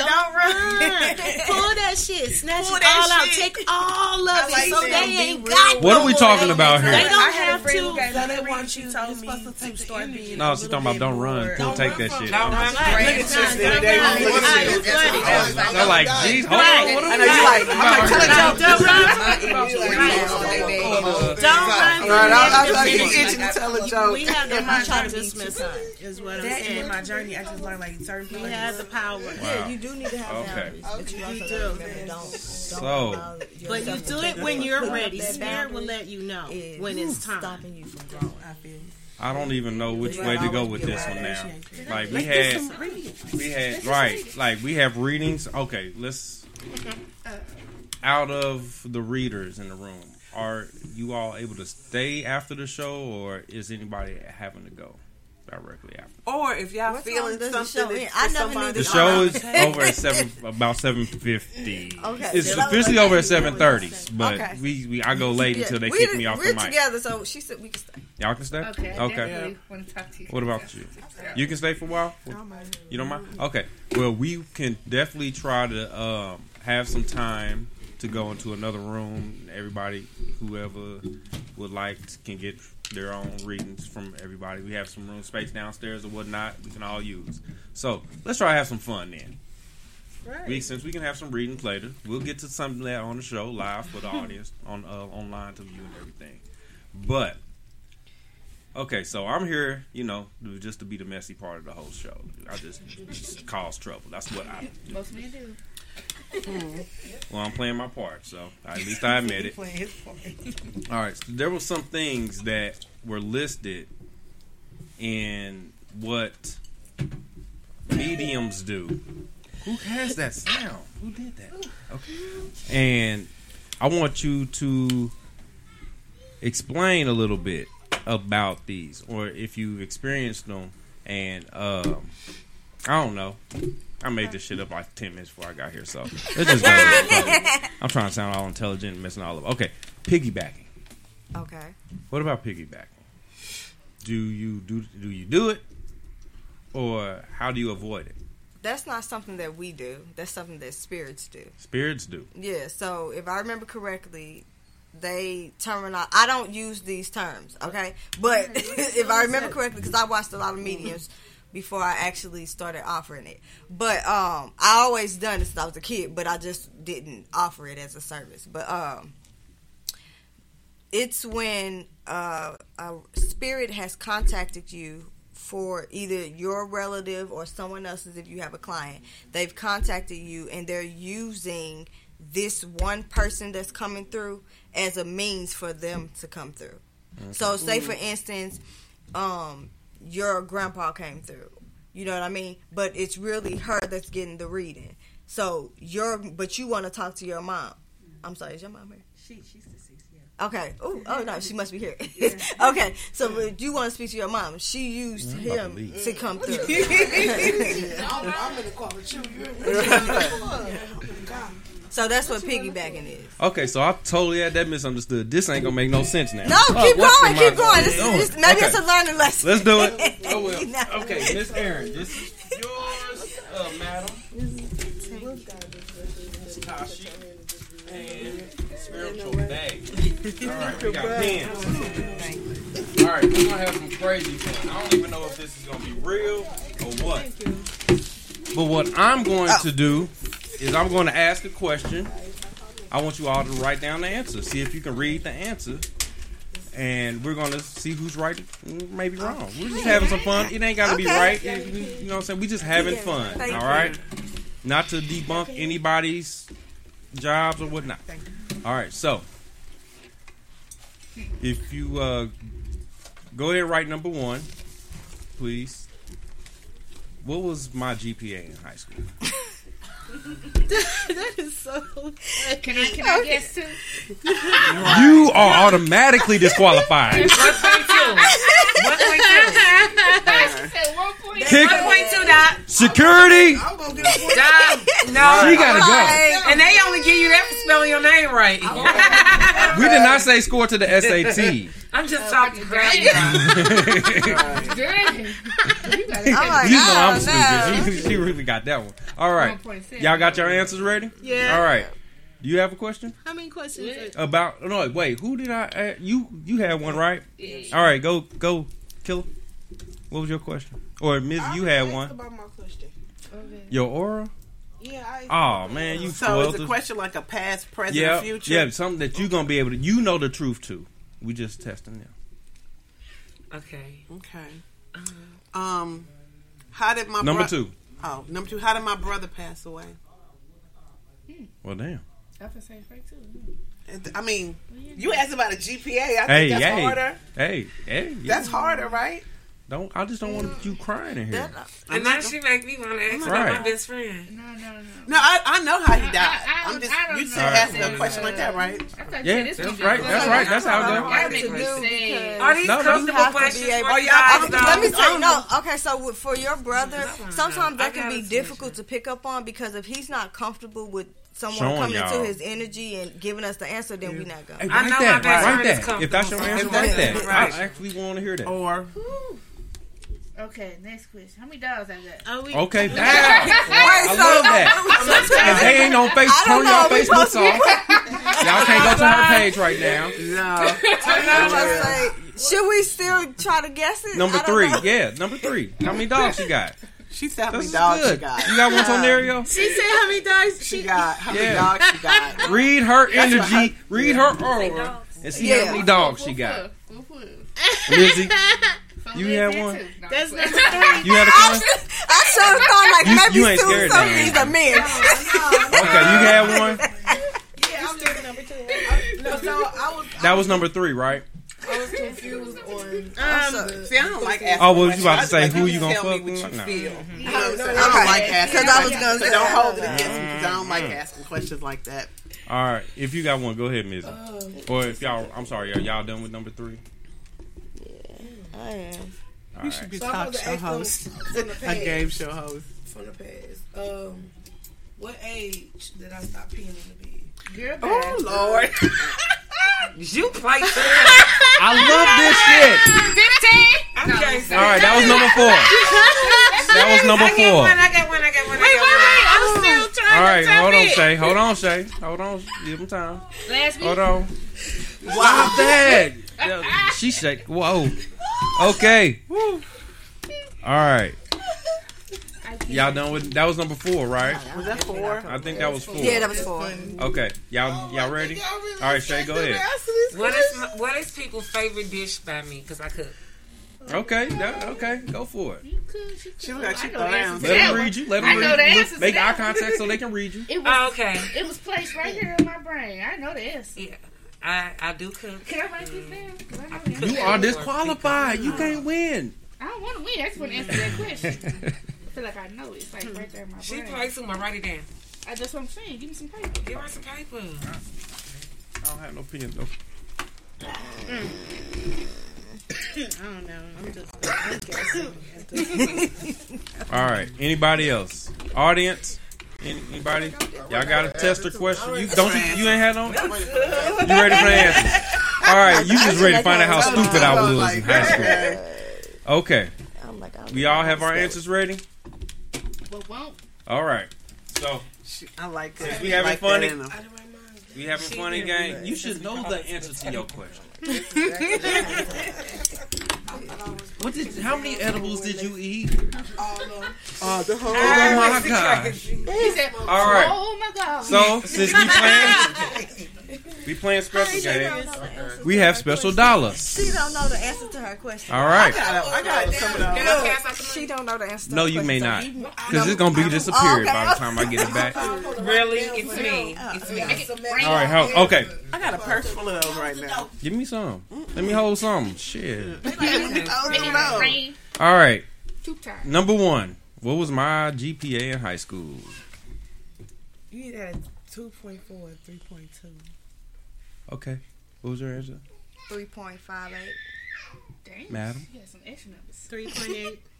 don't, run, run. Pull that shit. Snatch Pull it that all out. shit. Take all of I it so they ain't real got What no are we more. talking about here? They here? don't I had have to. gave They want you- told you're me supposed to to take the start being. No, a she's little talking about don't run. Don't take that shit. Don't run from Right. greatness. Right. Just that Right. they want you Right. to- You funny. They're like, geez, hold Right. on. What I are we you like. I'm like, tell a joke. Don't run. Don't run from Right, I- I the thought you itching to tell a joke. We have the I'm power to to dismiss too it. Is what I'm That and in my journey, I just learned like certain We people. have the power. Yeah, you do need to have Okay. boundaries. But you also do. remember, don't, don't So- But you do it when you're ready. Spirit will let you know when it's time. Stopping you from growing. I feel you. I don't even know which way to go with this one now. Like we had, we had right. Like we have readings. Okay, let's. Out of the readers in the room, are you all able to stay after the show, or is anybody having to go directly after? Or if y'all What time feeling the something, show that- I for never knew somebody- The show is over at seven, about seven fifty. Okay, it's so officially over at seven thirty, but Okay. we, we I go late until they we, kick me off We're together, so she said we can stay. Y'all can stay. Okay. I Okay. definitely want to talk to you. What about you? You can stay for a while. You don't mind? Okay. Well, we can definitely try to um, have some time to go into another room. Everybody, whoever would like, can get their own readings from everybody. We have some room space downstairs or whatnot. We can all use. So let's try to have some fun then. We since we can have some readings later, we'll get to some of that on the show live for the audience on uh, online to view and everything. But okay, so I'm here, you know, just to be the messy part of the whole show. I just, just cause trouble. That's what I do. Most men do. Well, I'm playing my part, so at least I admit it. Playing his part. All right, so there were some things that were listed in what mediums do. Who has that sound? Who did that? Okay. And I want you to explain a little bit about these, or if you've experienced them, and um, I don't know. I made this shit up like ten minutes before I got here, so it's just gonna. I'm trying to sound all intelligent and messing all up. Okay, piggybacking. Okay. What about piggybacking? Do you do do you do it, or how do you avoid it? That's not something that we do. That's something that spirits do. Spirits do. Yeah. So if I remember correctly, they terminal. I don't use these terms. Okay, but if I remember correctly, because I watched a lot of mediums before I actually started offering it. But um, I always done it since I was a kid, but I just didn't offer it as a service. But um, it's when uh, a spirit has contacted you for either your relative or someone else's if you have a client they've contacted you and they're using this one person that's coming through as a means for them to come through so say for instance um your grandpa came through. You know what i mean? But it's really her that's getting the reading. So your but you want to talk to your mom. I'm sorry is your mom here? She, she's deceased, yeah. Okay. Oh, oh no, she must be here. okay, so if you want to speak to your mom, she used mm-hmm. I'm about to him to come through. I'm, I'm in the car with you. So that's what piggybacking is. Okay, so I totally had that misunderstood. This ain't gonna make no sense now. No, Oh, keep what going, keep going. This, doing? this, maybe Okay. it's a learning lesson. Let's do it. Oh well. Okay, Miss Aaron, this is yours, uh, madam. Tashi. And Spiritual Bae. All right, we got pens. All right, we're gonna have some crazy fun. I don't even know if this is gonna be real or what. But what I'm going to do is I'm going to ask a question. I want you all to write down the answer. See if you can read the answer. And we're going to see who's right, maybe wrong. We're just having some fun. It ain't got to be Okay. right. You you know what I'm saying? We're just having fun. Thank All you. right? Not to debunk anybody's jobs or whatnot. All right, so if you uh, go there, write number one, please. What was my GPA in high school? that is so. Can I, can I guess too? You are automatically disqualified. One point two. She said one point. Kick- One point two, Doc. Security. I'm gonna get a point. Doc. No. She gotta go. And they only give you that for spelling your name right. We did not say score to the SAT. I'm just talking crazy. Dang. You gotta I'm like, You know I I'm don't stupid. She, she really got that one. All right, 1.7. y'all got your answers ready? Yeah. All right. Do you have a question How many questions? about? No, wait. Who did I? Uh, you you had one right? Yeah. All right, go go, killer. What was your question? Or Miss, you had asked one. about my question. Your aura? Yeah, I. Oh man, you So it's a question like a past, present, Yeah, or future? yeah, something that you're gonna be able to. You know the truth too. We just testing them. Okay. Okay. Um, how did my brother Number bro- two. Oh, number two. How did my brother pass away? Well, damn. I can say fake too. I mean, you asked about a GPA. I think Hey, that's hey, harder. hey, hey. yeah. That's harder, right? Don't. I just don't want you crying in here. Uh, and now she make me want to ask about Right. my best friend. No, no, no. No, I, I know how he died. I- I I'm don't- just I don't you know. just asking a question like that, right? I thought Yeah, this that's was right, just- that's right, that's how it goes. Hard to That do makes sense. Are these No, that's- comfortable have to be questions able- for Oh, you yeah, I- guys, let Let me though? say no. Okay, so with- for your brother, sometimes that can be difficult to pick up on because if he's not comfortable with someone Showing coming y'all. into his energy and giving us the answer, then we not going. Hey, I write know my that. best Write friend is that. If that's your comfortable. answer, write that. Right. I actually want to hear that. Or Okay, next question. How many dollars I got? Are we? Okay, Wait, I love that. If they ain't on Facebook, I don't turn know, y'all we Facebooks supposed to be- off. Y'all can't go to her page right now. no. I'm gonna should we still try to guess it? Number three, know. yeah, number three. How many dogs you got? She said how many This is dogs she got. You got one, um, Tonario? She said how many dogs She got how many Yeah. dogs she got. Read her energy, her- read her aura, and see how many dogs she got. Lizzie, you had one. That's number three. You had a I, one. I should have thought like You- maybe you ain't two scared some of then. these are men. Okay, you had one. Yeah, I'm still number two. No, so I was That was number three, right? I was confused on. Um, See, I don't like asking. Oh, what was you about to say? I Who like you gonna tell me fuck what with? you No. feel. Mm-hmm. You know what I'm? I don't like asking. 'cause I was gonna so say- don't hold it against me because I don't like asking questions like that. All right, if you got one, go ahead, Mizzy. Um, or if y'all, I'm sorry, are y'all done with number three? I am. All You should be So I'm talk show host. from the A game show host. From the past. Um, what age did I stop peeing in the bed? Girl, Oh Lord. You play I love this shit. Fifteen. All right, that was number four. That was number I got four. one. I got one. I got one. I Wait, got wait, one. wait. I'm still trying All right, to tap hold on, in. Shay. Hold on, Shay. Hold on. Give him time. Last week. Hold on. Stop that. She said, "Whoa." Okay. All right. Y'all done with that was number four, right? Was that four? I think that was four. Yeah, that was four. Okay, y'all y'all ready? All right, Shay, go ahead. What is my, what is people's favorite dish by me? Because I cook. Okay, that, okay, go for it. She look like she I know throw the down. Let that them read you. Let I them know read the you. answer to Make eye that. contact so they can read you. It was Oh, okay. It was placed right here in my brain. I know this. Yeah, I I do cook. Can I write this mm. down? 'Cause I know. You are disqualified. You can't win. I don't want to win. I just want to answer that question. I feel like I know it. It's like right there in my She brain. plays some. I write it down. I just what I'm saying. Give me some paper. Give her some paper. I don't have no pen though. I don't know. I'm just. I'm guessing. All right. Anybody else? Audience? Any- Anybody? Y'all got a test or question? You don't you, you ain't had no. You ready for the answer? All right. You just ready to find out how stupid I was in high school. Okay. We all have our answers ready. All right. So I like that. We having fun we having fun game. You should know the answer to your question. What did? How many edibles did you eat? Oh, the whole. Oh my gosh! He said, All right. Oh my God. So since we playing, we playing special game. We have special dollars. She don't know the answer to her question. All right. I got some of those. Can I pass out She don't know the answer. To No, you may not, because it's gonna be disappeared okay. by the time I get it back. Really? It's me. It's me. All right. How, okay. I got a purse full of those right now. Give me some. Let me hold some. Shit. Oh, no. Rain. All right. Number one. What was my GPA in high school? You had 2.4 or 3.2. Okay. What was your answer, Three point five eight. Damn. madam? You had some extra numbers. 3.8. I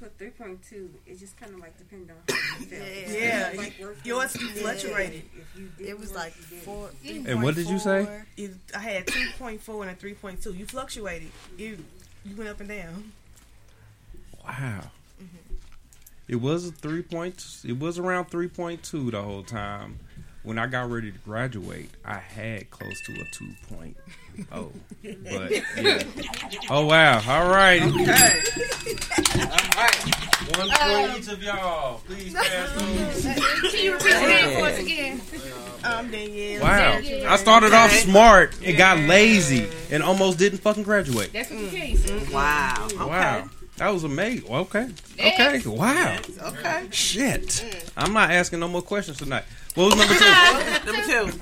put 3.2. It just kind of like depended on how you felt. Yeah, Like working- yours fluctuated. If you It was work, like four. And what did you say? 3.4. It, I had 2.4 and a 3.2. You fluctuated. You you went up and down. Wow. Mm-hmm. It was a three point. It was around three point two the whole time. When I got ready to graduate, I had close to a two point oh. But yeah. Oh wow! All right. Okay. One for each of y'all. Please pass those. Can you repeat your name for us again? Um, Danielle. Wow. I started off smart and got lazy and almost didn't fucking graduate. That's what the case. Wow. Okay. Wow. That was amazing. Okay. Okay. Wow. Okay. Shit. I'm not asking no more questions tonight. What was number two? Number two.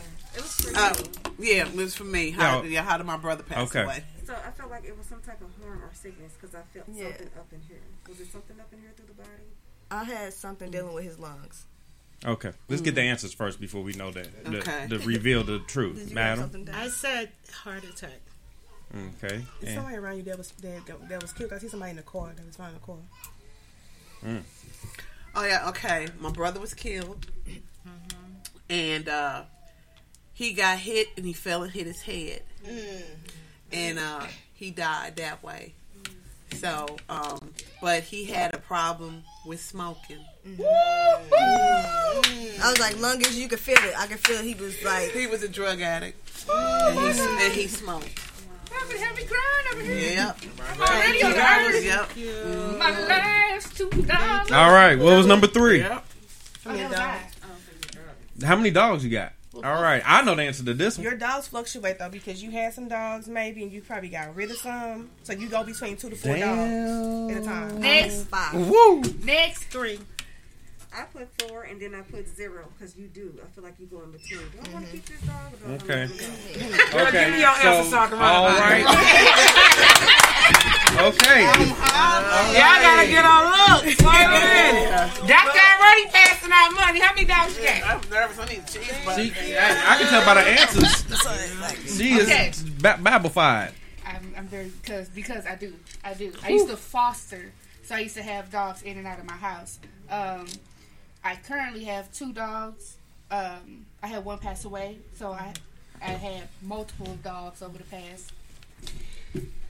Uh, yeah, it was for me. How, No. yeah, how did my brother pass Okay. away? So I felt like it was some type of harm or sickness because I felt Yeah. something up in here. Was it something up in here through the body? I had something dealing with his lungs. Okay. Let's get the mm. answers first before we know that. The, Okay. the reveal the truth. Did you have Madam. I said heart attack. Okay. Is And- somebody around you that was that, that was killed? I see somebody in the car that was found in the car. Mm. Oh yeah, okay. My brother was killed, mm-hmm. and uh, he got hit and he fell and hit his head, and uh, he died that way. So, um, but he had a problem with smoking. I was like, lungus, you could feel it. I could feel he was like, He was a drug addict, and he, and he smoked. Have me, have crying over here. Yep. I'm already on the. Yep. My last two dollars. All right. What was number three? Yep. Oh, that was mine. How many dogs you got? All right. I know the answer to this one. Your dogs fluctuate though because you had some dogs maybe and you probably got rid of some. So you go between two to four dogs at a time. Next. five. Woo. Next. Three. I put four and then I put zero because you do. I feel like you go in between. Do I want to keep this dog? Or do I wanna Okay. let him go? Okay. give me your answer so I can run all it back. Okay. Y'all gotta get on look. Wait a minute. Doctor already passing out money. How many dollars you got? I'm nervous. I need cheese. She, I, I can tell by the answers. She is Okay. ba- Bible-fied. I'm, I'm very because because I do I do. I used to foster, so I used to have dogs in and out of my house. Um, I currently have two dogs. Um, I had one pass away, so I I had multiple dogs over the past.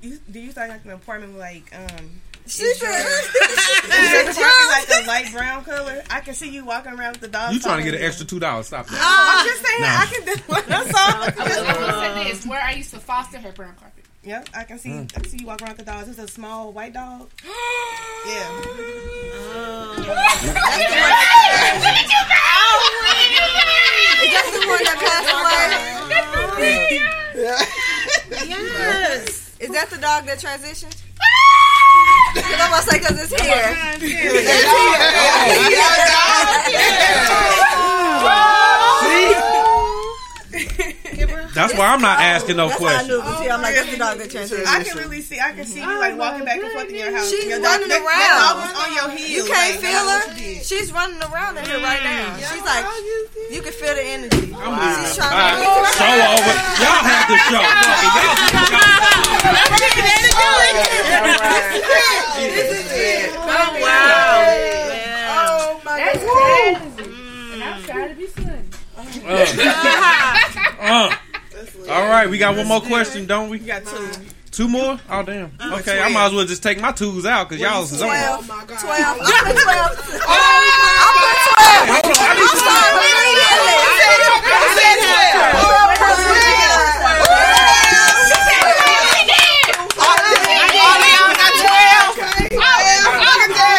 You, do you start like an apartment like um? She is said- your- is your like a light brown color? I can see you walking around with the dog. You trying to get an extra two dollars? Stop that. Oh, I'm just saying No. I can do what I saw. I was, I was say this where I used to foster her brown carpet. Yep, I can see. Mm. I can see you walking around with the dogs. It's a small white dog. yeah. Is that the one that passed away? Yes. Is that the dog that transitioned? Cause I'm about to say because it's here. That's why I'm not asking no oh, That's how I questions. knew it was here. I'm like, that's the dog that transitioned. I can really see. I can see you like walking back and forth in your house. She's your running dog, that- around. That dog was on your heels. You can't like, feel her. what you did. She's running around in here right mm, now. She's like, you can feel the energy. She's All trying right, to. show over. Y'all have the show. Fuck it. Y'all Oh wow. Oh my god. That's crazy. And I'm trying to be funny. Uh, uh. All right, we got one more question, don't we? You got two. Two more? Oh damn. Okay, I might as well just take my twos out because y'all is on. Twelve. Twelve. I put twelve. I put twelve. Hold on, I need I'm sorry. I said twelve.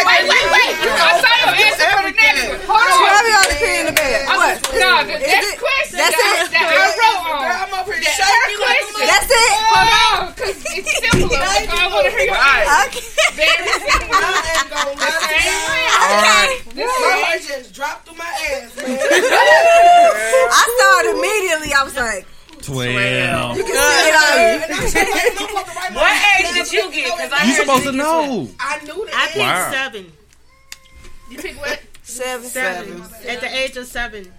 Wait, wait, wait. I saw your answer for the next one. Hold on. Twelve y'all to pee in the bed. What? No, the Is next it- question That's that, it? that I wrote on. I'm up here That shaking like question. That's it? Hold on, because it's simpler. I want to hear your answer. Okay. Very simple. I ain't gonna lie to you. All right. This My just dropped through my ass, man. I started immediately. I was like, Twelve. you can see it on you. And I said, I ain't supposed to write my What age did you get? Because I You heard supposed to know. I knew that. I picked Wow. seven. You pick what? Seven. Seven. At the age of seven.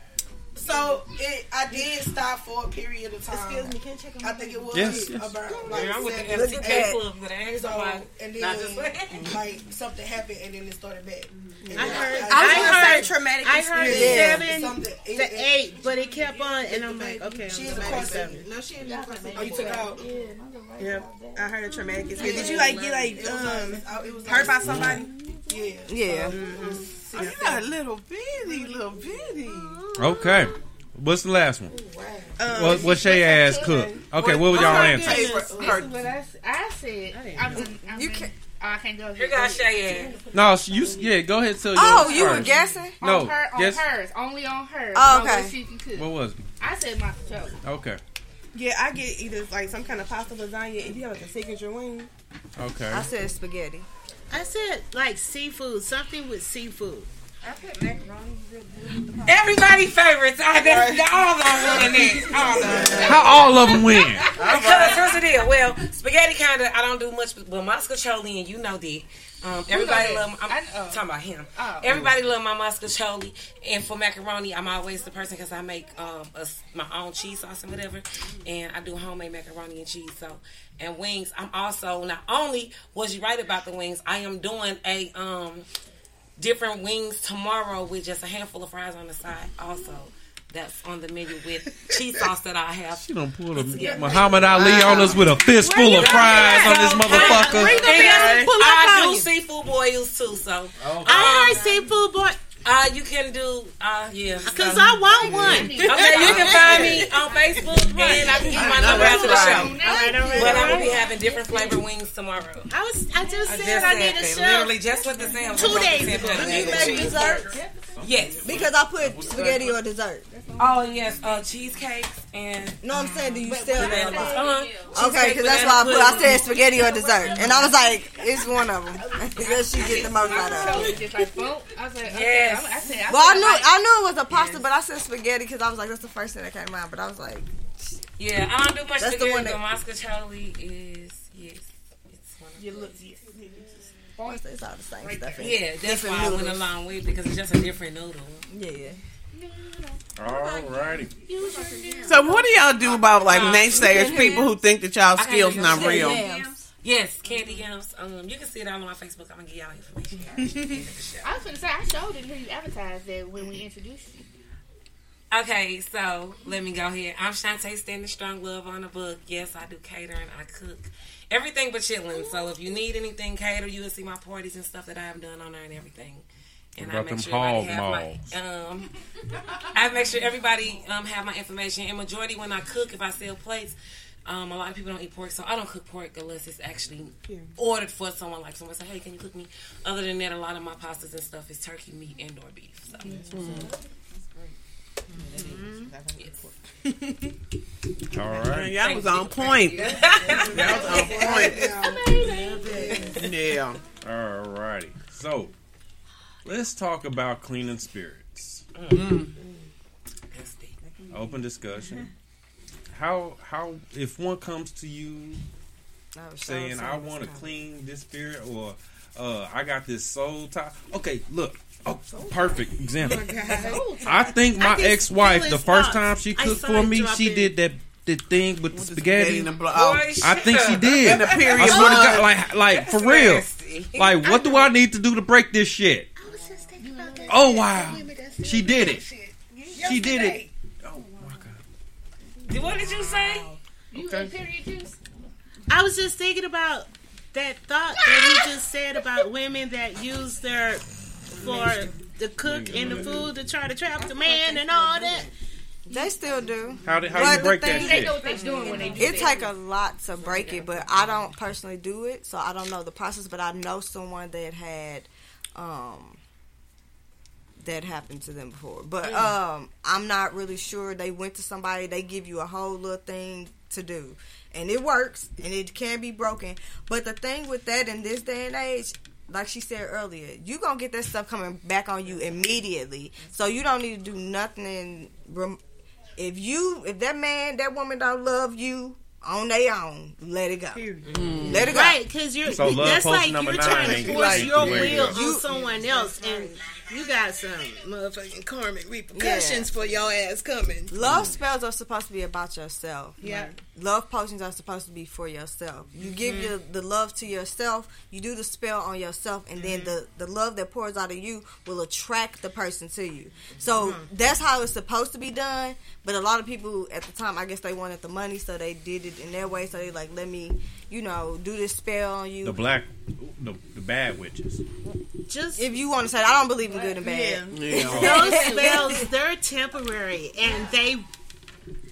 So it, I did stop for a period of time. Excuse me, can you check on I think it was Yes, yes. about like Yeah, I'm with the seven. Look. FTK club for that. So, and Not just then like something happened and then it started back. And I heard. I was I gonna heard. traumatic I heard experience. Yeah. seven Something- it- to eight, but it kept on, and I'm like, okay, She I'm is a going seven. seven. No, she ain't a car seven. Oh, you took out. Yeah, I heard a traumatic experience. Did you like get like It was um like, it was hurt by like- somebody? Yeah. Yeah. Oh, you got a little bitty, little bitty. Okay. What's the last one? Um, What, what's Shay ass cook? Okay, what was y'all answer? This is what I, s- I said. I'm, I'm You can't- oh, I can't go. Here got Shay ass. No, you. Yeah, go ahead. Tell Oh, yours you were guessing? No, on, her, on guess- hers, only on hers. Oh, on okay. What she can cook. What was it? I said my control. Okay. Yeah, I get either like some kind of pasta lasagna if you have like a signature wing. Okay. I said spaghetti. I said like seafood, something with seafood. Everybody favorites. I, that's, they're all of them winning it. All of them. How all of them win? Because here's the deal. Well, spaghetti kind of I don't do much, but mostaccioli and you know that. Um, everybody love. that? I'm talking about him. Oh. Everybody love my mostaccioli, and for macaroni, I'm always the person because I make um, a my own cheese sauce and whatever, and I do homemade macaroni and cheese. So and wings. I'm also not only was you right about the wings. I am doing a um different wings tomorrow with just a handful of fries on the side. Also, that's on the menu with cheese sauce that I have. She done pulled a Muhammad Ali on us with a fistful of fries on this motherfucker. And Pull up I on do you. seafood boils too, so I heard seafood boy, uh, you can do uh, yeah. cause so- I want one. Okay, you can find me on Facebook and I can give my number after the show. All right, all right, But all I'm gonna be having different flavor wings tomorrow. I was. I just I said just I need a show. Literally just with the Sam Two days ago. Do you make desserts? Yes. Because I put spaghetti or dessert. Oh yes, uh, cheesecakes and No, I'm saying, do you still bananas. have Uh-huh. Okay, because that's why I put. I said spaghetti or dessert, and I was like, it's one of them. Because she get the most out of it. Just like boom. I was okay. Yes. I, I said, I Well, I knew like, I knew it was a pasta, but I said spaghetti because I was like, that's the first thing that came to mind. But I was like, Yeah, I don't do much That's the spaghetti, one but that- mostaccioli is yes. It's one of You look. Yeah. It's all the same stuff. in. Yeah, that's Different why I went noodles. along with it because it's just a different noodle. Yeah. Alrighty. So what do y'all do about like Uh, naysayers, people who think that y'all skills the not real? yams. Yes, candy yams. Um, you can see it all on my Facebook. I'm gonna give y'all information. I was gonna say I showed didn't hear you advertised that when we introduced you. Okay, so let me go here. I'm Shantae Standing Strong Love on the book. Yes, I do catering. I cook everything but chilling. So if you need anything cater, you will see my parties and stuff that I have done on there and everything. And What I about make them sure everybody hog have my um. I make sure everybody um have my information. And majority when I cook, if I sell plates. Um, a lot of people don't eat pork, so I don't cook pork unless it's actually ordered for someone. Like someone say, "Hey, can you cook me?" Other than that, a lot of my pastas and stuff is turkey meat and or beef. So. All right. Yeah, y'all was on point. y'all was on point. Yeah. Alrighty. So, let's talk about cleaning spirits. Mm. Open discussion. How how if one comes to you saying I want to clean this spirit or uh, I got this soul tie. Okay, look. Oh, perfect example. I think my I ex-wife, the first thoughts. time she cooked for me, she in. did that the thing with the spaghetti. and the blo- oh. I think she did. And the period I swear to blood. God, like, like for real. Like, what do I need to do to break this shit? Oh wow, she did it. She oh, did it. What did you say? You okay. period juice? I was just thinking about that thought that he just said about women that use their for the cook and the food to try to trap the man and all that. They still do. How do- how But you the break that shit? They know what they're doing when they do It that. take a lot to break it, but I don't personally do it, so I don't know the process. But I know someone that had um that happened to them before. But um I'm not really sure. They went to somebody. They give you a whole little thing to do, and it works, and it can be broken. But the thing with that in this day and age. Like she said earlier, you gonna get that stuff coming back on you immediately. So you don't need to do nothing. Rem- if you, if that man, that woman don't love you on their own, let it go. Mm. Let it go. Right, because you're So love that's like you're nine trying to force way- your the way to will go. on You- someone else, and you got some motherfucking karmic repercussions for your ass coming. Love spells are supposed to be about yourself. Yeah. Love potions are supposed to be for yourself. You give Mhm. your, the love to yourself. You do the spell on yourself, and then the the love that pours out of you will attract the person to you. So that's how it's supposed to be done. But a lot of people at the time, I guess they wanted the money, so they did it in their way. So they like, let me, you know, do this spell on you. The black, the, the bad witches. Just if you want to say, that, I don't believe in good and bad. Those spells, they're temporary, and they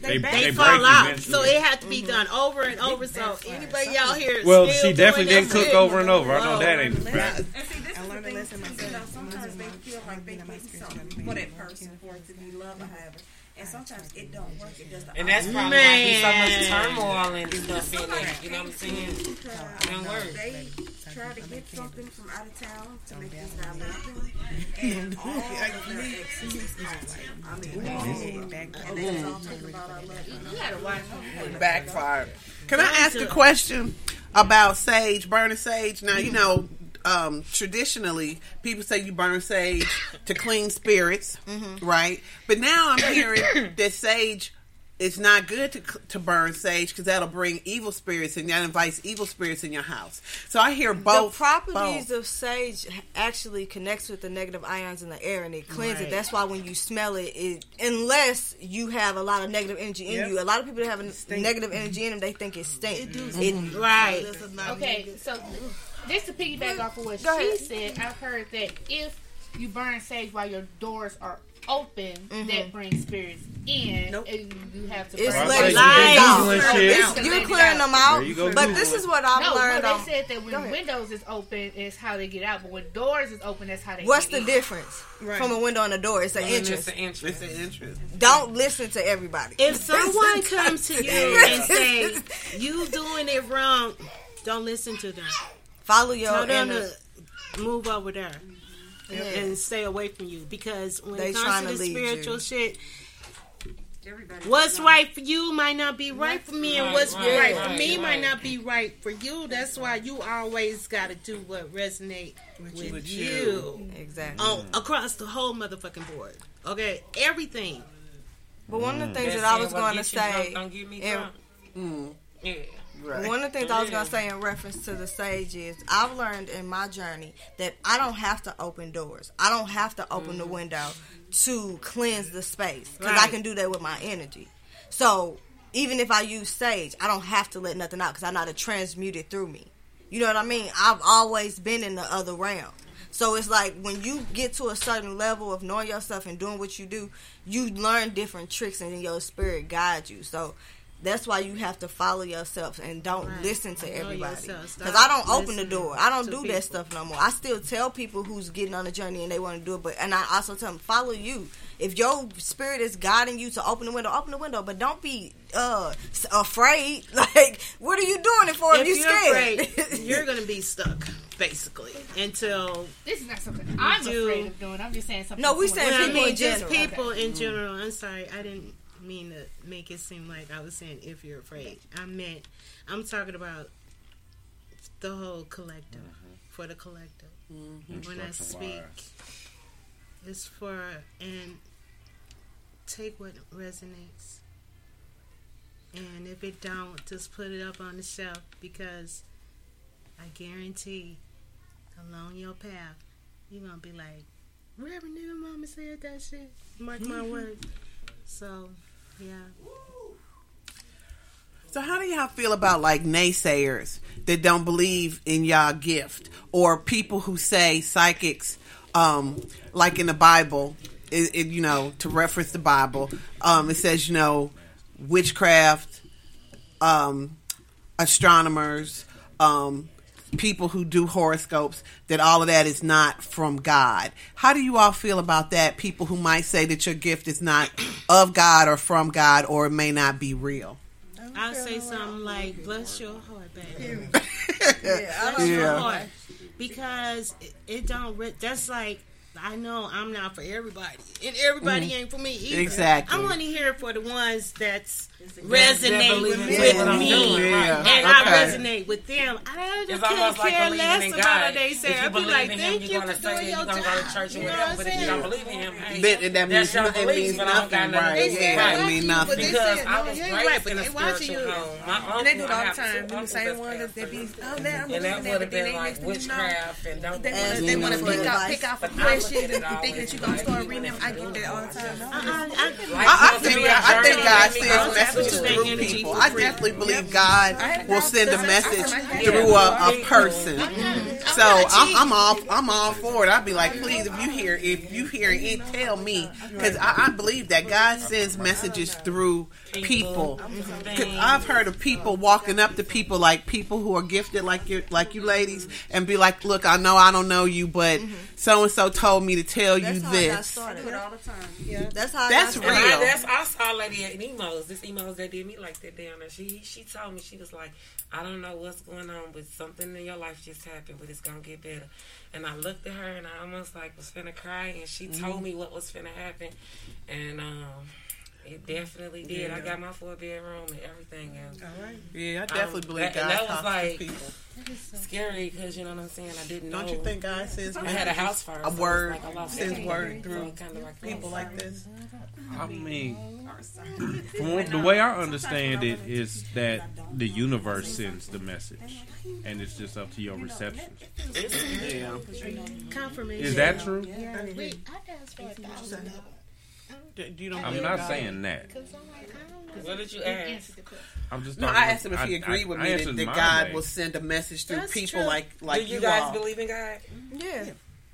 They- they, they fall break out. eventually. So it had to be done over and over. So anybody y'all here? is Well, still she definitely didn't cook shit, over and over. I know that ain't man. fact. And see, this is the thing. You know, sometimes they feel like they did something for that person for it to be love or however. And sometimes it don't work. It does the And that's opposite. probably why there's so much turmoil and stuff in there. You know what I'm saying? It don't work. They try to get something from out of town to make this guy love them. And all of their exes is caught. I mean, all of them. And they all talk about our love. You gotta watch backfired. Can I ask a question about sage, burning sage? Now, you know, um, traditionally, people say you burn sage to clean spirits, right? But now I'm hearing that sage is not good to to burn sage because that'll bring evil spirits and that invites evil spirits in your house. So I hear both. The properties both. of sage actually connects with the negative ions in the air and it cleanses Right. it. That's why when you smell it, it unless you have a lot of negative energy in Yep. you, a lot of people that have a negative energy in them, they think it stinks. It, does, Right. Okay, so this to piggyback off of what Go she ahead. said, I've heard that if you burn sage while your doors are open, Mhm. that brings spirits in, and you have to. It's burn letting the lights lights. out. It's- You're clearing them out. But this is what I've no, learned. No, on- they said that when windows is open, is how they get out, but when doors is open, that's how they. What's get the in. difference from a window and a door? It's an entrance. It's an entrance. Don't listen to everybody. If someone comes to you and say you doing it wrong, don't listen to them. Follow your Tell them to move over there Yeah. and stay away from you because when They it comes to to the spiritual you. shit, Everybody. What's right for you might not be right for me, and what's right, right, right, for me right. might not be right for you. That's why you always got to do what resonate with, you. you, With you. Exactly. On, across the whole motherfucking board. Okay, everything. But one of the things That that I was going to gets you drunk say, don't get me in- Mm. Yeah. Right. One of the things I was gonna say in reference to the sage is I've learned in my journey that I don't have to open doors. I don't have to open the mm-hmm. window to cleanse the space because I can do that with my energy. So even if I use sage, I don't have to let nothing out because I know how to transmute it through me. You know what I mean? I've always been in the other realm. So it's like when you get to a certain level of knowing yourself and doing what you do, you learn different tricks and then your spirit guides you. So that's why you have to follow yourself and don't Right. listen to Know everybody. Because I don't open the door. I don't do people. that stuff no more. I still tell people who's getting on the journey and they want to do it, but and I also tell them follow you. If your spirit is guiding you to open the window, open the window, but don't be uh afraid. Like, what are you doing it for? If, If you you're scared, afraid, you're gonna be stuck basically until This is not something I'm do- afraid of doing. I'm just saying something. No, we someone- saying Well, I people mean, in just general. people Okay. in general. I'm sorry, I didn't mean to make it seem like I was saying if you're afraid. I meant I'm talking about the whole collective mm-hmm. for the collective. Mm-hmm. When I speak, it's for and take what resonates, and if it don't, just put it up on the shelf because I guarantee along your path you're gonna be like, Reverend nigga mama said that shit. Mark my words. So, yeah. So how do y'all feel about like naysayers that don't believe in y'all gift, or people who say psychics, um, like in the Bible, it, it, you know, to reference the Bible, um, it says you know, witchcraft, um, astronomers, um, people who do horoscopes, that all of that is not from God. How do you all feel about that? People who might say that your gift is not of God or from God, or it may not be real. I'll say something like, bless your heart, baby. Yeah, bless your Yeah. heart. Because it, it don't, re- that's like, I know I'm not for everybody. And everybody Mm. ain't for me either. Exactly. I'm only here for the ones that's that resonate with, with what me. doing, right. And Okay. I resonate with them. I just almost can't like care believing less in about God. what they say. I'd be like, Him, thank you're you for doing your job. go to church You know what I'm if you saying? don't believe in Him, hey, That, that that's means your nothing. It means but I don't got nothing, nothing right? to. Yeah, oh, Right. it means nothing. they Because said, I was you ain't raised right, but in a they watching spiritual you. home. And they do it all the time. the same ones that they be, pastors. oh, now I'm And that looking would at have been like next thing you know, witchcraft and don't they want to they you want to know, pick out advice. pick out for But I look questions and you think that you always gonna start reading them. I get that all the time. I, I, Like, I, I supposed to think be a I think God let me sends go. messages That's through energy people. I definitely believe God will send a message through a, a person. So I'm, I'm all I'm all for it. I'd be like, please, if you hear if you hear it, tell me because I, I believe that God sends messages through people. 'Cause I've heard of people walking up to people like people who are gifted like you like you ladies and be like, look, I know I don't know you, but so and so told me to tell you That's how I this. I do started. it all the time. Yeah, that's how. That's I got real. I, that's I saw a lady at emos. This emos that did me like that down there. She she told me she was like, I don't know what's going on, but something in your life just happened, but it's gonna get better. And I looked at her and I almost like was finna cry, and she told me what was finna happen, and um. It definitely did. I got my four bedroom and everything. And Yeah, I definitely Um, believe that- God and that was talks like- to people. scary because you know what I'm saying. I didn't. Don't you think God sends I had a house fire. a so word like I lost sends word through it kinda like people like this? I mean, from what- the way I understand it is that the universe sends the message, and it's just up to your reception. Yeah. Confirmation. Is that true? Yeah. Wait, I asked for a thousand. Do you don't I'm believe not God? saying that. I'm like, I don't know. What did you ask? I'm just. No, I asked him if he agreed I- with I me that, that God way. will send a message through That's people true. like like Do you, you, guys all. believe in God? Yeah.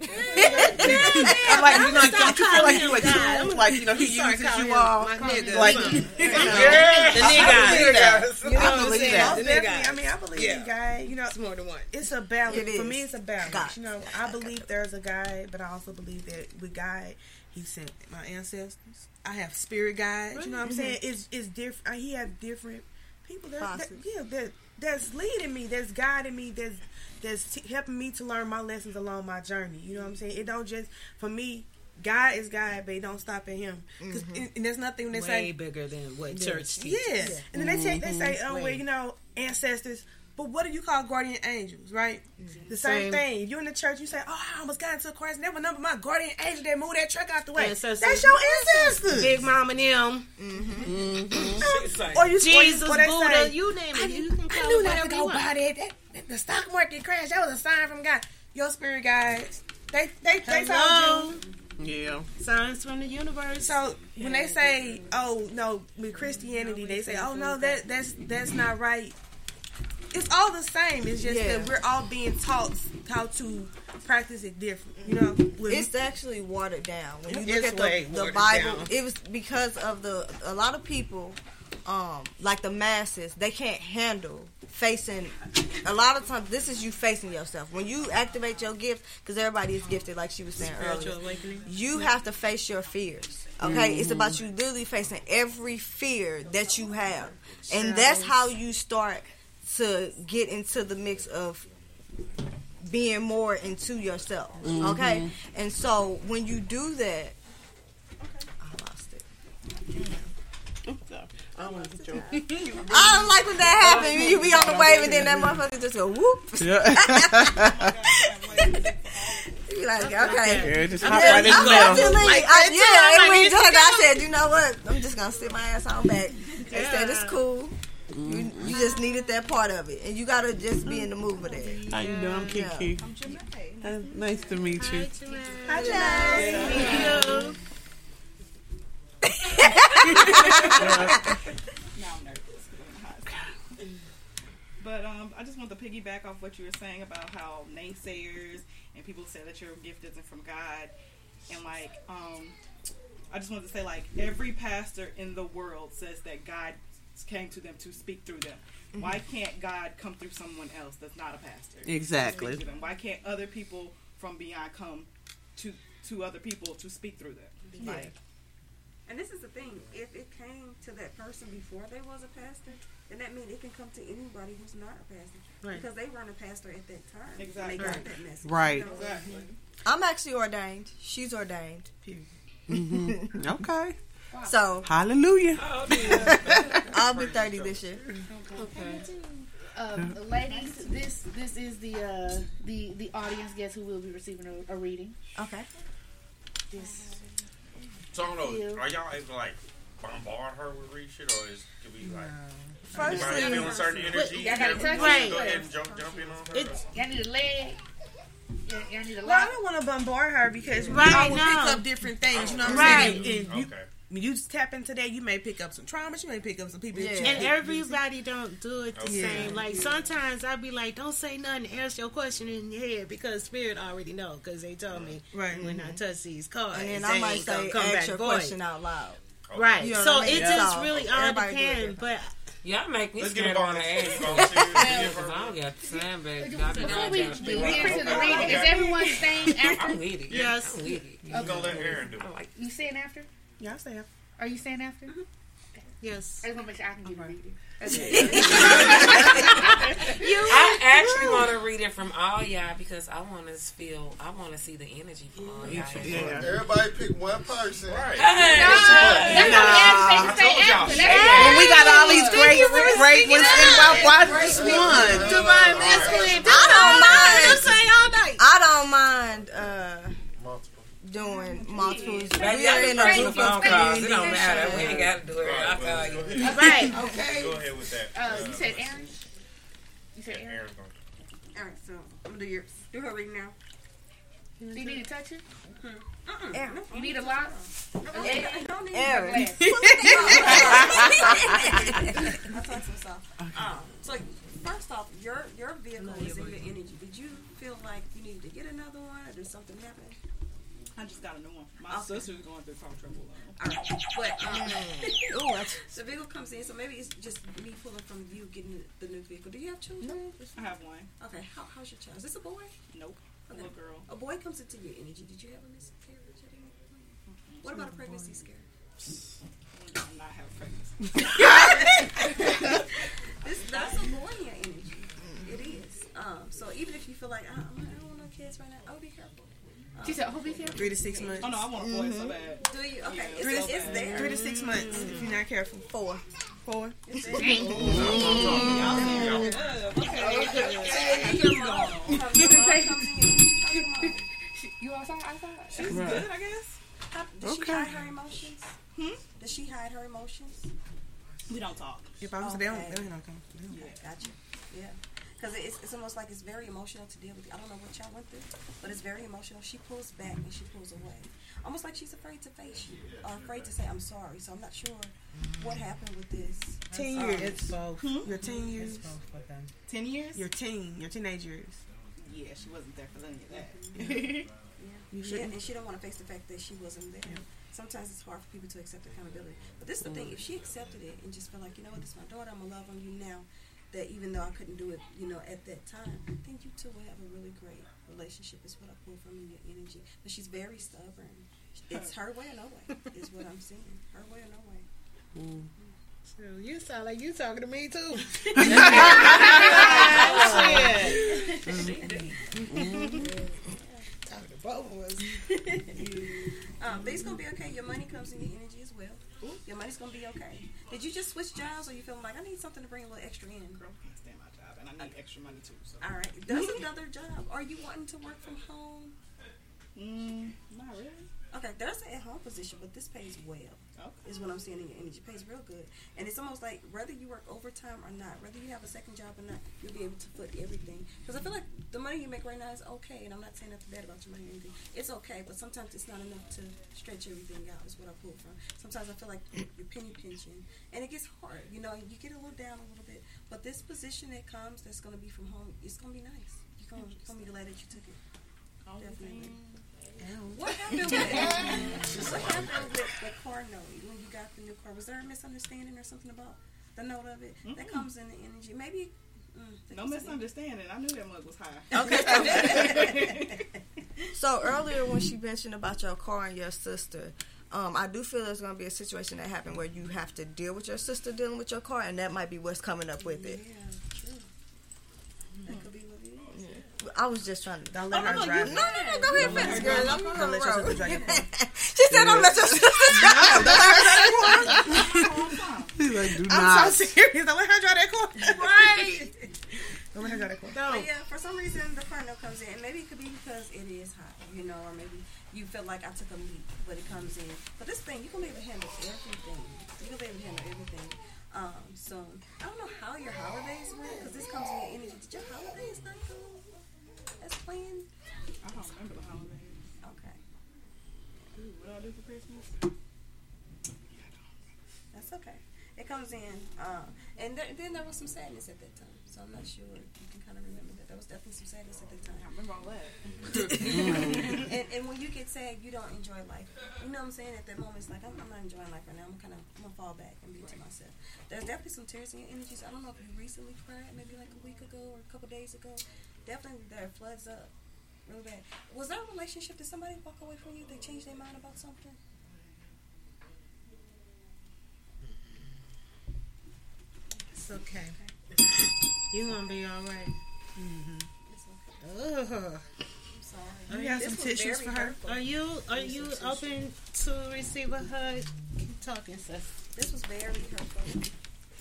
I'm like, you know, don't you feel like you a God. tool? Like, you know, he Sorry, uses you all. my. Like, Son. you know, The I believe that. You know I what I'm believe saying? that. The Definitely. I mean, I believe Yeah. in God. You know, It's more than one. it's a balance. It For me, it's a balance. God. You know, I believe there's a guide, but I also believe that with God, He sent my ancestors. I have spirit guides. You know what I'm saying? It's it's different. He has different people that, that yeah that that's leading me, that's guiding me, that's that's t- helping me to learn my lessons along my journey. You know what I'm saying? It don't just for me. God is God, but it don't stop at Him. 'Cause- Mhm. and, and there's nothing they Way say bigger than what Yeah. church teaches. Yeah. And then they say they say, Mhm. oh well, you know, ancestors. But what do you call guardian angels, right? The same, Same. thing. If you're in the church, you say, "Oh, I almost got into Christ. Never number my guardian angel that moved that truck out the way." Ancestors. That's your ancestors. Big Mama and them. Mm-hmm. Or you, Jesus, or they Buddha, say, you name it. I, You can I knew it not to go you want. that. that. that- The stock market crash. That was a sign from God. Your spirit guides. They they they Hello. told you. Yeah. Signs from the universe. So when they say, "Oh no," with Christianity, they say, "Oh no, that that's that's not right." It's all the same. It's just Yeah. that we're all being taught how to practice it different. You know, with- it's actually watered down when you look at the, the bible down. it was because of the a lot of people um like the masses they can't handle facing a lot of times this is you facing yourself when you activate your gift because everybody is gifted like she was saying Spiritual earlier awakening. you have to face your fears okay it's Mhm. about you literally facing every fear that you have and that's how you start to get into the mix of being more into yourself. Okay? Mhm. And so when you do that, I lost it. I don't want to joke. I don't like when that happens. You be on the wave and then that motherfucker just go whoop. you be like, okay. Yeah, just hop right in the I'm middle. actually- Like I- that, yeah, too. Like, went it's. I said, you know what? I'm just gonna sit my ass on back. They said it's cool. You, you just needed that part of it, and you gotta just be in the mood for that. How you doing? I'm Kiki. Uh, nice to meet you. Hi, Janae. Now I'm nervous. 'cause I'm hot. But um, I just want to piggyback off what you were saying about how naysayers and people say that your gift isn't from God, and like um, I just wanted to say like every pastor in the world says that God came to them to speak through them. Why can't God come through someone else that's not a pastor? Exactly. them? Why can't other people from beyond come to to other people to speak through them? Yeah. Like, And this is the thing: if it came to that person before they was a pastor, then that means it can come to anybody who's not a pastor Right. because they weren't a pastor at that time. Exactly. They got Right. that message. Right. You know? Exactly. I'm actually ordained. She's ordained. Mhm. Okay. So Hallelujah. I'll be 30 this year. Okay. Um, ladies, this this is the uh, the the audience guest who will be receiving a, a reading. Okay. This So I don't know. Are y'all able to like bombard her with read shit, or is can we like? First anybody thing- feeling certain But energy? y'all gotta touch we Go ahead and jump, jump in on her. It's, y'all need a leg. Yeah, y'all need a Well, I don't want to bombard her because we Right, all will no. pick up different things. You know what I'm Right. saying? And you, Okay. when you tap into that, you may pick up some traumas. You may pick up some people. that you And didn't- everybody don't do it the Okay. same. Like sometimes I be like, don't say nothing. Ask your question in your head because spirit already know because they told me Right. when I mm-hmm. touch these cards. And then I might ain't say, come ask back your void. question out loud. Right. You know so I mean? it just really all everybody depends. But Y'all make me Let's get scared a on the volunteer. ass. Volunteer. Because I don't got time back. Before we we get into the reading, is everyone staying after? I'm with it. Yes. I'm with it. We're gonna let Aaron do it. I'm like, You staying after? Y'all stay up. Are you staying after? yes. I just want to make sure I can get a reading. I actually want to read it from all y'all because I want to feel, I want to see the energy from all y'all. Yeah. Everybody pick one person. Right. Hey, That's what we asked I told y'all. after. Stay we got all these Thank great, you great ones, up. and why, why just one? Divine masculine. I don't mind. Just say all night. I don't mind uh, Multiple. Doing multiples. Baby, We are y'all in a group of phone calls. It don't community. matter. We ain't got to do it. I'll call you. Right. Okay. Go ahead with that. Uh, you said Aaron. You said Aaron. Aaron's gonna. All right, so I'm gonna do your do her reading now. Do you need to touch it? Aaron. You need a lot. I don't Aaron. I talk some stuff. Um, so first off, your your vehicle is in your energy. Did you feel like you needed to get another one, or did something happen? I just got a new one. My Okay. sister's going through car trouble. though. All right, but um, Ooh, that's- so vehicle comes in. So maybe it's just me pulling from you getting the new vehicle. Do you have children? I have one. Okay, how, how's your child? Is this a boy? Nope. A little girl. A boy comes into your energy. Did you have a miscarriage at any point? What about a pregnancy scare? I'm not having pregnancy. This that's a boy in your energy. It is. Um, so even if you feel like "Ah, I'm- I don't want no kids right now, oh, be careful. She said, "Oh, be careful." Three to six months. Oh no, I want a boy so bad. Do you? Okay, Yeah, it's, Three it's, to, it's there. three to six months if you're not careful. Four. Four. It's. You outside? Outside? She's good, I guess. Does she hide her emotions? Hmm? Does she hide her emotions? We don't talk. If I was they don't, they don't come. They don't. Yeah, gotcha. Yeah. Because it's, it's almost like it's very emotional to deal with. I don't know what y'all went through, but it's very emotional. She pulls back and she pulls away. Almost like she's afraid to face you or afraid to say, I'm sorry. So I'm not sure what happened with this. Ten Um, years. It's both. Your teen years. It's both for them. Ten years? Your teen. Your teenage years. Yeah, she wasn't there for any of that. Yeah. Yeah, shouldn't. and she don't want to face the fact that she wasn't there. Sometimes it's hard for people to accept accountability. But this is the thing: if she accepted it and just felt like, you know what, this is my daughter, I'm gonna love on you now. That even though I couldn't do it, you know, at that time, I think you two will have a really great relationship. Is what I pull from in your energy. But she's very stubborn. It's her way or no way. Is what I'm seeing. Her way or no way. So you sound like you talking to me too. Talking to both of us. um, things gonna be okay. Your money comes in your energy as well. Your money's gonna be okay. Did you just switch jobs, or you feeling like I need something to bring a little extra in? Girl can't stand my job, and I need extra money too. So. All right. Does another job? Are you wanting to work from home? Mm, not really. Okay, there's an at home position, but this pays well. Okay. Is what I'm seeing in your energy. It pays real good, and it's almost like whether you work overtime or not, whether you have a second job or not, you'll be able to foot everything. Because I feel like the money you make right now is okay, and I'm not saying nothing bad about your money or anything. It's okay, but sometimes it's not enough to stretch everything out. Is what I pull from. Sometimes I feel like you're penny pinching, and it gets hard. You know, you get a little down a little bit, but this position that comes, that's going to be from home, it's going to be nice. You're going to be glad that you took it. Definitely. What happened with what happened with the car note when you got the new car? Was there a misunderstanding or something about the note of it that Mm-mm. comes in the energy? Maybe. Mm, No misunderstanding. I knew that mug was high. Okay. so earlier when she mentioned about your car and your sister, um, I do feel there's going to be a situation that happened where you have to deal with your sister dealing with your car, and that might be what's coming up with it. Yeah, true. That could be what it is. I was just trying to. Don't let Oh, her no, drive. you- no, no, no, go ahead, finish, girl. I'm Don't on the let your sister drive she said, "Don't let your sister drive." Don't let her drive your car. He's like, do I'm so serious. Don't let her drive that car. Right. Don't let her drive that car. But yeah, for some reason the car note comes in, and maybe it could be because it is hot, you know, or maybe you feel like I took a leap, but it comes in. But this thing, you can be able to handle everything. You can be able to handle everything. Um, so I don't know how your holidays went because this comes in your energy. Did your holidays not go as planned? I don't remember the holidays. Okay, Ooh, what do I do for Christmas? that's okay. It comes in, uh, and there, then there was some sadness at that time. So I'm not sure you can kind of remember that. There was definitely some sadness at that time. I remember all that. and, and when you get sad, you don't enjoy life. You know what I'm saying? At that moment, it's like I'm, I'm not enjoying life right now. I'm kind of I'm gonna fall back and be to myself. There's definitely some tears in your energies. I don't know if you recently cried, maybe like a week ago or a couple days ago. Definitely, there floods up really bad. Was there a relationship? Did somebody walk away from you? They changed their mind about something? It's okay. You gonna be all right. It's okay. Ugh. I'm sorry. You got some tissues for her? hurtful. Are you are you tissue. open to receive a hug? Keep talking, sis. This was very hurtful.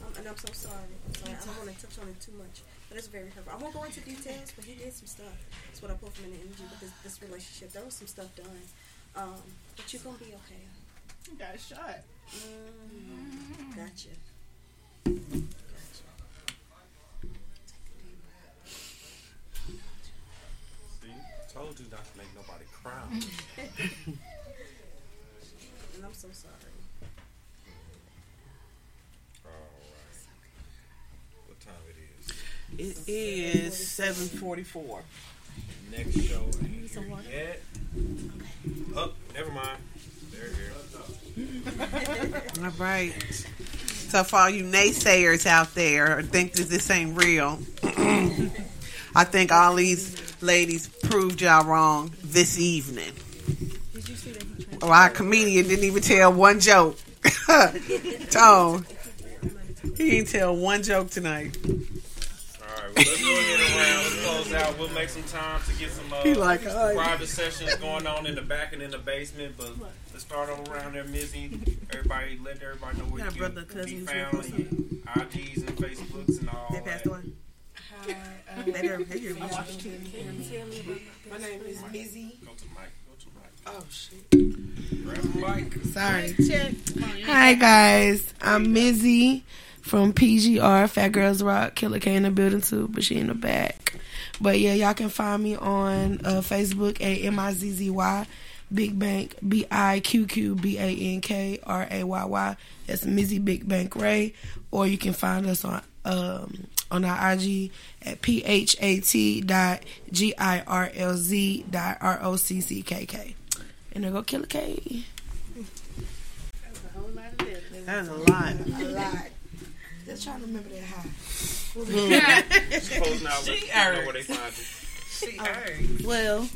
Um, and I'm so sorry. I'm sorry. I don't want to touch on it too much. But it's very hurtful. I won't go into details, but he did some stuff. That's what I pulled from in the energy because this, this relationship. There was some stuff done. Um, but you're going to be okay. You got a shot. Mm, gotcha. Gotcha. See, told you not to make nobody cry. And I'm so sorry. Alright. What time it is? It is seven forty-four. Next show ain't here yet. Oh, never mind. They're here. All right. So for all you naysayers out there, or think that this ain't real, I think all these ladies proved y'all wrong this evening. Or our comedian didn't even tell one joke. Tone, he didn't tell one joke tonight. Alright, well, let's go ahead and round. Let's close out. We'll make some time to get some uh, He like, "Oh, yeah." private sessions going on in the back and in the basement. But let's start all around there, Mizzy. Everybody, let everybody know where Got you brother, can cousin, be found supposed on your IGs and Facebooks and all They passed that. away. Hi, They never- they um, never- I'm Washington. My name is Mizzy. Go to the mic. Go to the mic. Oh shit. Grab the mic. Sorry. Check. Hi guys, I'm Mizzy from PGR Fat Girls Rock. Killer K in the building too, but she in the back. But yeah, y'all can find me on uh, Facebook at M I Z Z Y Big Bank B I Q Q B A N K R A Y Y. That's Mizzy Big Bank Ray. Or you can find us on um, on our IG at P H A T dot G I R L Z dot R O C C K K. And there go Killer K. That was a whole lot. Of this, man. That's a lot. Just trying to remember that high. Suppose now She people know where they find you. She Oh. earned. Well,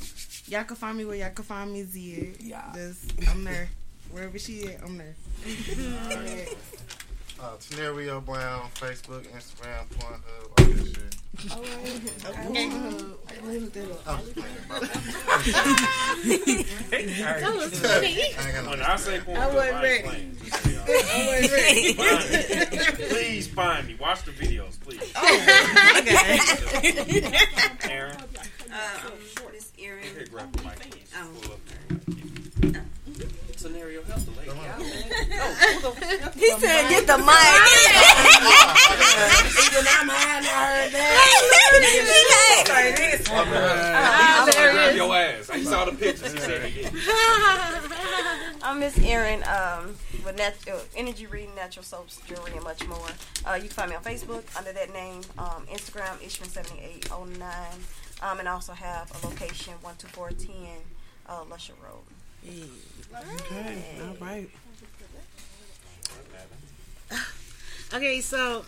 y'all can find me where y'all can find me Zia. Yeah. Just, I'm there. Wherever she is, I'm there. Alright. Uh, Tenario Brown, Facebook, Instagram, Pornhub, all that shit. Okay. I'm just playing, bro. That was funny. I ain't got no When I say porn, I wasn't ready. playing. Just so y'all know. I wasn't ready. Please find me. Watch the videos, please. Oh, okay. Aaron, Uh, I'm here, grab the mic. Oh. Pull up there. Scenario, help the lady. He said, "Get the mic." Even I'm high, I heard Uh, Uh, grab your ass. I saw the pictures. He said he. I'm Miss Erin um, with nat- uh, Energy Reading, Natural Soaps, Jewelry, and much more. Uh, you can find me on Facebook under that name, um, Instagram, Ishman7809, um, and I also have a location, 12410 uh, Lusher Road. Okay, all right. Okay, so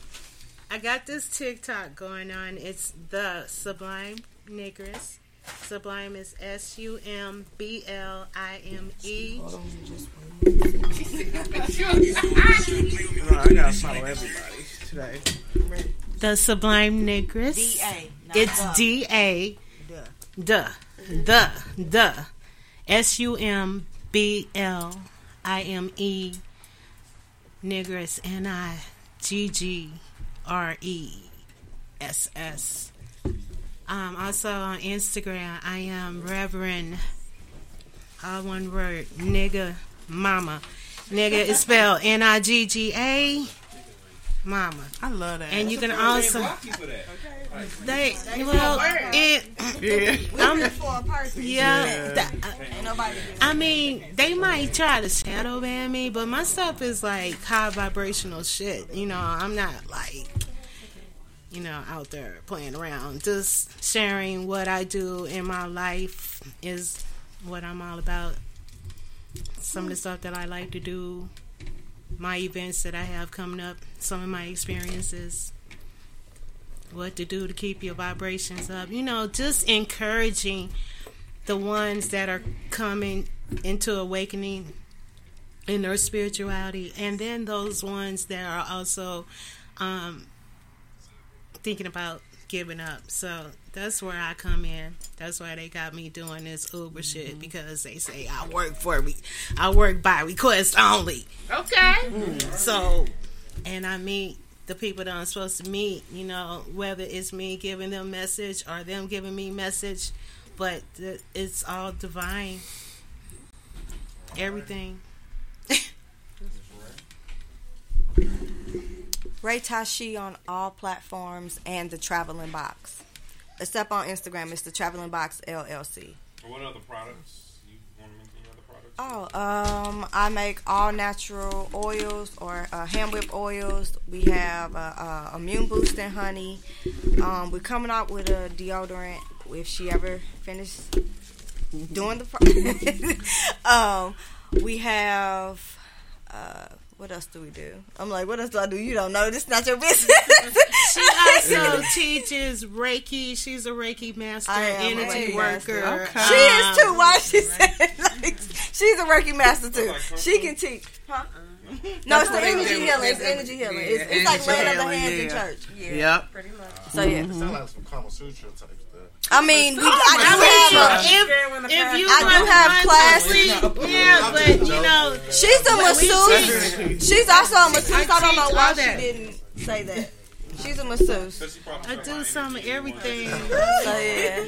I got this TikTok going on. It's the Sublime Negress. Sublime is S U M B L I M E. No, I gotta follow everybody today. The Sublime Negress. D.A., It's the. D A. The. The. The. S U M B L I M E. Negress. N I G G R E S S. Um, also on Instagram, I am Reverend, all one word, nigga mama. Nigga is spelled N I G G A, mama. I love that. And you can also. you for that. They well, it. Yeah. I'm, for a person. yeah. Yeah. that- uh, Ain't nobody. I mean, they might try to shadow ban me, but my stuff is like high vibrational shit. You know, I'm not like, you know, out there playing around. Just sharing what I do in my life is what I'm all about. Some of the stuff that I like to do, my events that I have coming up, some of my experiences, what to do to keep your vibrations up. You know, just encouraging the ones that are coming into awakening in their spirituality, and then those ones that are also um, thinking about giving up. So that's where I come in. That's why they got me doing this Uber shit because they say I work for me, I work by request only. Okay. So, and I meet the people that I'm supposed to meet, you know, whether it's me giving them message or them giving me message, but it's all divine. Everything. Ray Tashi on all platforms and the Traveling Box. Except on Instagram, it's the Traveling Box LLC. What other products? You want to mention any other products? Oh, um, I make all natural oils or uh, hand whip oils. We have uh, uh, immune boosting honey. Um, we're coming out with a deodorant if she ever finishes doing the. Pro- um, we have. Uh, what else do we do? I'm like, what else do I do? You don't know. This is not your business. She also uh, teaches Reiki. She's a Reiki master, I am a energy Reiki worker. master. She is too. Why she said like she's a Reiki master too. She can teach. Huh? No, it's the energy healing. It's energy healing. It's, it's like laying of the healing, hands in church. Yeah, Yep. pretty much. So yeah. It sounds like some Kama Sutra type stuff. I mean, we, I I do have a. if, if you I do have one classes. yeah, but you know, She's a when we masseuse. teach- She's also a masseuse. I don't know why all she didn't say that. She's a masseuse. I do some of everything. So yeah.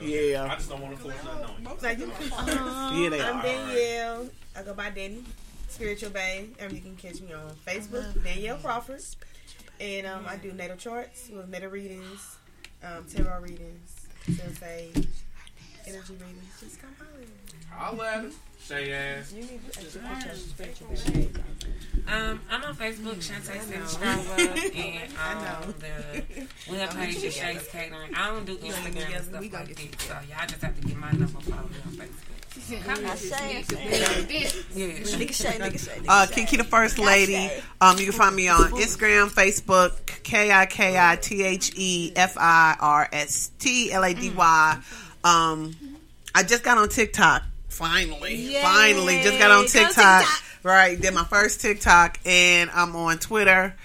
Yeah. I just don't want to force nothing on you. Like, you can- Yeah, they I'm. Danielle. I go by Danny, Spiritual Bae. And you can catch me on Facebook, Danielle Crawford. And um, I do natal charts with natal readings, um, tarot readings, so say energy readings. Just come on. Holla at her. Shay ass. You need to actually put your spiritual Bae. Um, I'm on Facebook, Shantae Seven and I on know. the web page is Shay's Catering. I don't do Instagram and stuff like that, so y'all just have to get my number followed on Facebook. I say, I Yeah. Nigga Shay, nigga Shay, nigga Uh, Shay. Kiki the First Lady. Um, you can find me on Instagram, Facebook, K I K I T H E F I R S T L A D Y. Um, I just got on TikTok. Finally, Yay. finally, just got on Go TikTok. TikTok. Right, did my first TikTok, and I'm on Twitter.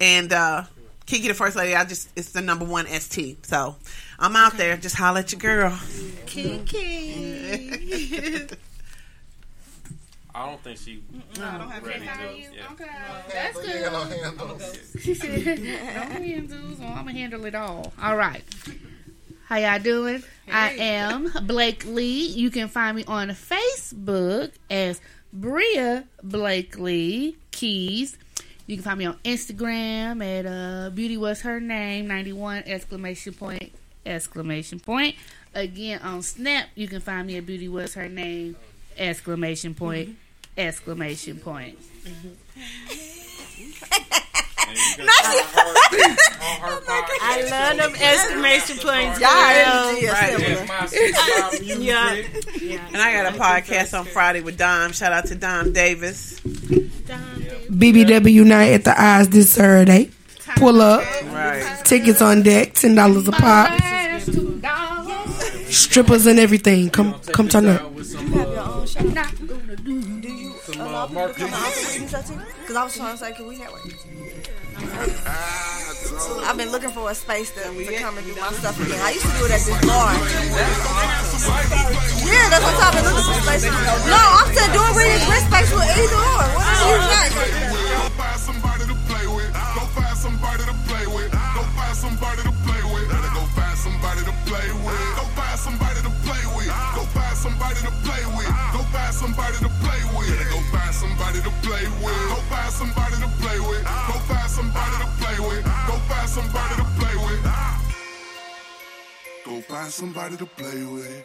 And uh, Kiki the First Lady, I just it's the number one ST. So I'm out there. Just holla at your girl. Kiki. I don't think she. No, I don't have ready any. to. Yeah. Okay, that's But good. you got no handles. no handles. Well, I'm gonna handle it all. All right. How y'all doing? I am Blakely. You can find me on Facebook as Bria Blakely Keys. You can find me on Instagram at uh, Beauty Was Her Name ninety one exclamation point exclamation point. Again on Snap, you can find me at Beauty Was Her Name exclamation point exclamation point. I love them exclamation points. Y'all girl. energy is Right. similar. My six music. Yeah. yeah. And I got a podcast on Friday with Dom. Shout out to Dom Davis. BBW night at the Eyes this Saturday. Pull up. Right. Tickets on deck. Ten dollars a pop. That's two dollars. Strippers and everything. Come come turn up. With some, You have your uh, own show. Not Do you some allow people to come marketing. out for readings too? Because I was trying to say, can we network? I've been looking for a space to, to come and do my stuff again. I used to do it at this bar. Yeah, that's what I've been looking for space. No, I'm saying doing with space with either or. What are you saying? Go find somebody to play with. Go find somebody to play with. Go find somebody to play with. Go find somebody to play with. Go find somebody to play with. Go find somebody to play with. Find somebody to play with. Go find somebody to play with. Go find somebody to play with. Go find somebody to play with. Go find somebody to play with. Go find somebody to play with.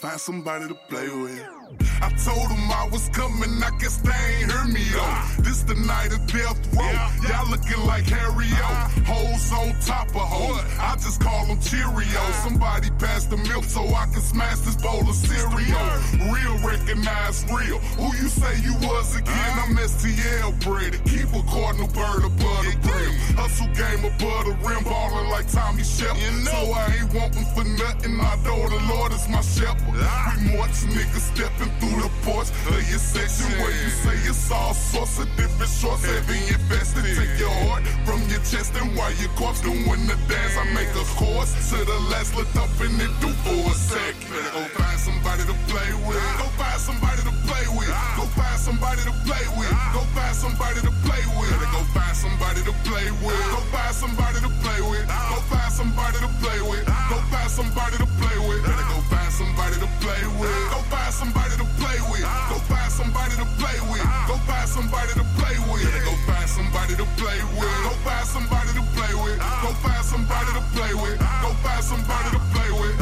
Find somebody to play with. I told them I was coming, I guess they ain't heard me though. This the night of death row. Y'all looking like Harry O. Hoes on top of hoes. I just call them Cheerios. Somebody pass the milk so I can smash this bowl of cereal. Real recognize real. Who you say you was again? I'm STL bred. Keep a cardinal bird above the brim. Hustle game above the rim, ballin' like Tommy Shepard. So I ain't wantin' for nothing. I know the Lord is my shepherd. We march niggas stepping through the porch of your section where you say it's all sorts of different shorts. Heavy invested, take your heart from your chest and while your corpse doing the dance, I make a course to the last look up and it do for a second. Go find somebody to play with. Go find somebody to play with. Go somebody to play with. Go find somebody to play with. Go find somebody to play with. Go find somebody to play with. Go find somebody to play with. Go find somebody to play with. Go find somebody to play with. Go find somebody to play with. Go find somebody to play with. Go find somebody to play with. Go find somebody to play with. Go find somebody to play with. Go find somebody to play with. Go find somebody to play with.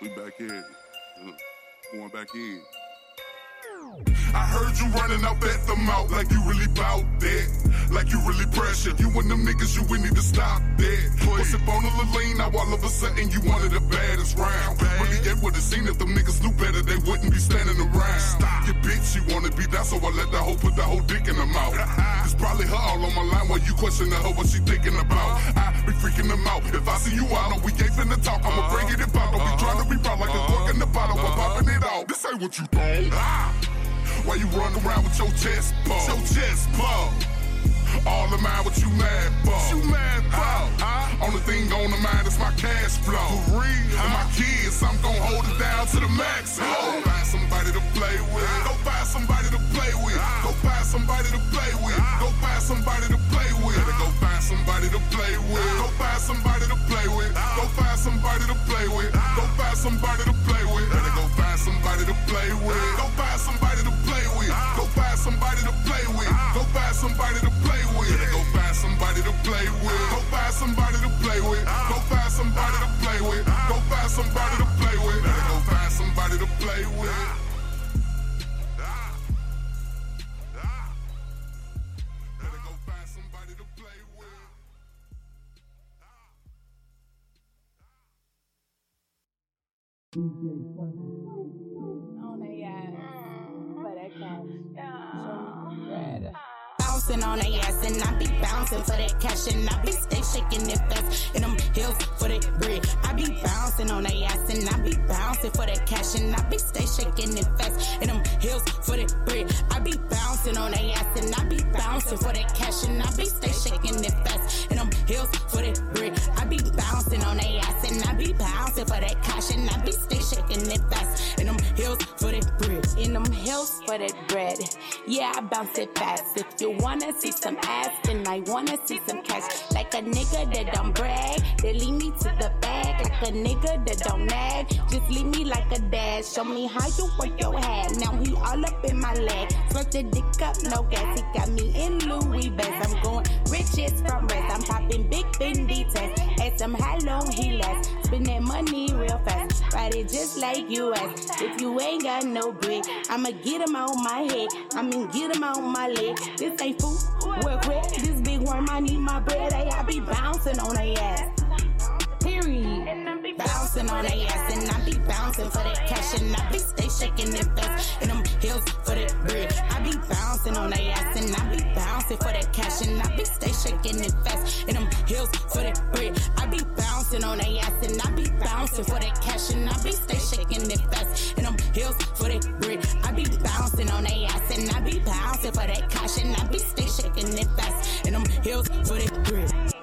we back in. Going back in. I heard you running out at the mouth like you really bout that. Like you really pressure. You and them niggas, you would need to stop that. What's up on a little lean, now all of a sudden you of the baddest round. Really, they would've seen if them niggas knew better, they wouldn't be standing around. Stop your bitch, she wanna be down, so I let the hoe put the whole dick in her mouth. It's probably her all on my line while you questioning her what she thinking about. I be freaking them out. If I see you out we ain't finna talk, I'ma bring it about. Don't be trying to be proud like a cork in the bottle while popping it out. This ain't what you thought. Ah. Why you run around with your chest puffed? Your chest puffed. All of mind what you mad for? What You mad for? Only thing on the mind is my cash flow. For real. And my kids, I'm gon' hold it down to the max. Go find somebody to play with. Go find somebody to play with. Go find somebody to play with. Go find somebody to play with. Go find somebody to play with. Go find somebody to play with. Go find somebody to play with. Go find somebody to play with. Go find somebody to play with. Go find somebody to play with. Go find somebody to play with. Go find somebody to play with. Play with. Go find somebody to play with. Go find somebody to play with. Go find somebody to play with. Go find somebody to play with. Go find somebody to play with. on Bouncing on their ass and I be bouncing for that cash and I be stay shaking it fast in them heels for that bread. I be bouncing on their ass and I be bouncing for that cash and I be stay shaking it fast in them heels for that bread. I be bouncing on their ass and I be bouncing for that cash and I be stay shaking it fast in them heels for that bread. I be bouncing on their ass and I be bouncing for that cash and I be stay shaking it fast in them heels for that bread. In them hills for that bread. Yeah, I bounce it fast. If you wanna see some ass, then I wanna see some cash. Like a nigga that don't brag, they lead me to the bag. Like a nigga that don't nag, just leave me like a dad. Show me how you work your hat. Now he all up in my leg. Sweat the dick up, no gas. He got me in Louis Vest. I'm going riches from rest. I'm popping big Fendi tests. Ask him how long he lasts. Spend that money real fast. Ride it just like US. If you ain't got no bread, I'ma get him on my head. I mean, get him on my leg. This ain't food. Work quick. This big worm, I need my bread. Hey, I be bouncing on a ass. On their ass and I be bouncing for that cash and I be stay shaking it fast in them heels for that bread. I be bouncing on their ass and I be bouncing for that cash and I be stay shaking it fast in them heels for that bread. I be bouncing on their ass and I be bouncing for that cash and I be stay shaking it fast in them heels for that bread. I be bouncing on their ass and I be bouncing for that cash and I be stay shaking it fast in them heels for that bread.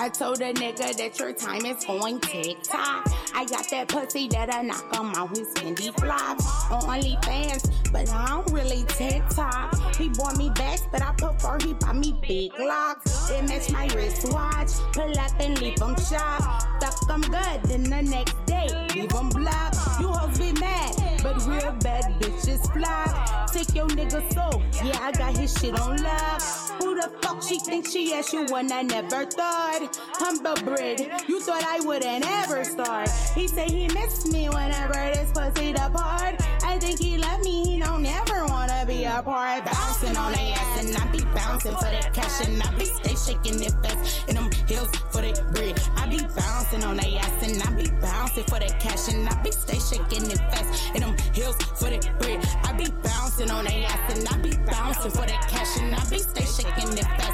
I told a nigga that your time is going TikTok. I got that pussy that I knock him out his Fendi flops on OnlyFans, but I don't really TikTok. He bought me bags, but I prefer he buy me big locks. It match my wristwatch. Pull up and leave him shop. Fuck I'm good. Then the next day, leave him block. You hoes be mad, but real bad bitches flock. Take your nigga soul. Yeah, I got his shit on lock. Who the fuck she think she is? You one I never thought. Humble bread. You thought I wouldn't ever start. He said he missed me whenever this pussy depart. I think he love me. He don't ever wanna be a part. Bouncing on their ass and I be bouncing for that cash and I be stay shaking it fast in them heels for that bread. I be bouncing on their ass and I be bouncing for that cash and I be stay shaking it fast in them heels for that bread. I be bouncing on their ass and I be bouncing for that cash and I be stay shaking it fast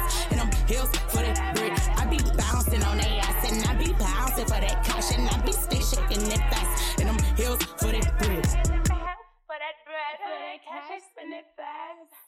bouncing on they ass, and I be bouncing for that cash, and I be stay shaking it fast, and I'm heels for that bread. For that bread, for that cash, spin it fast.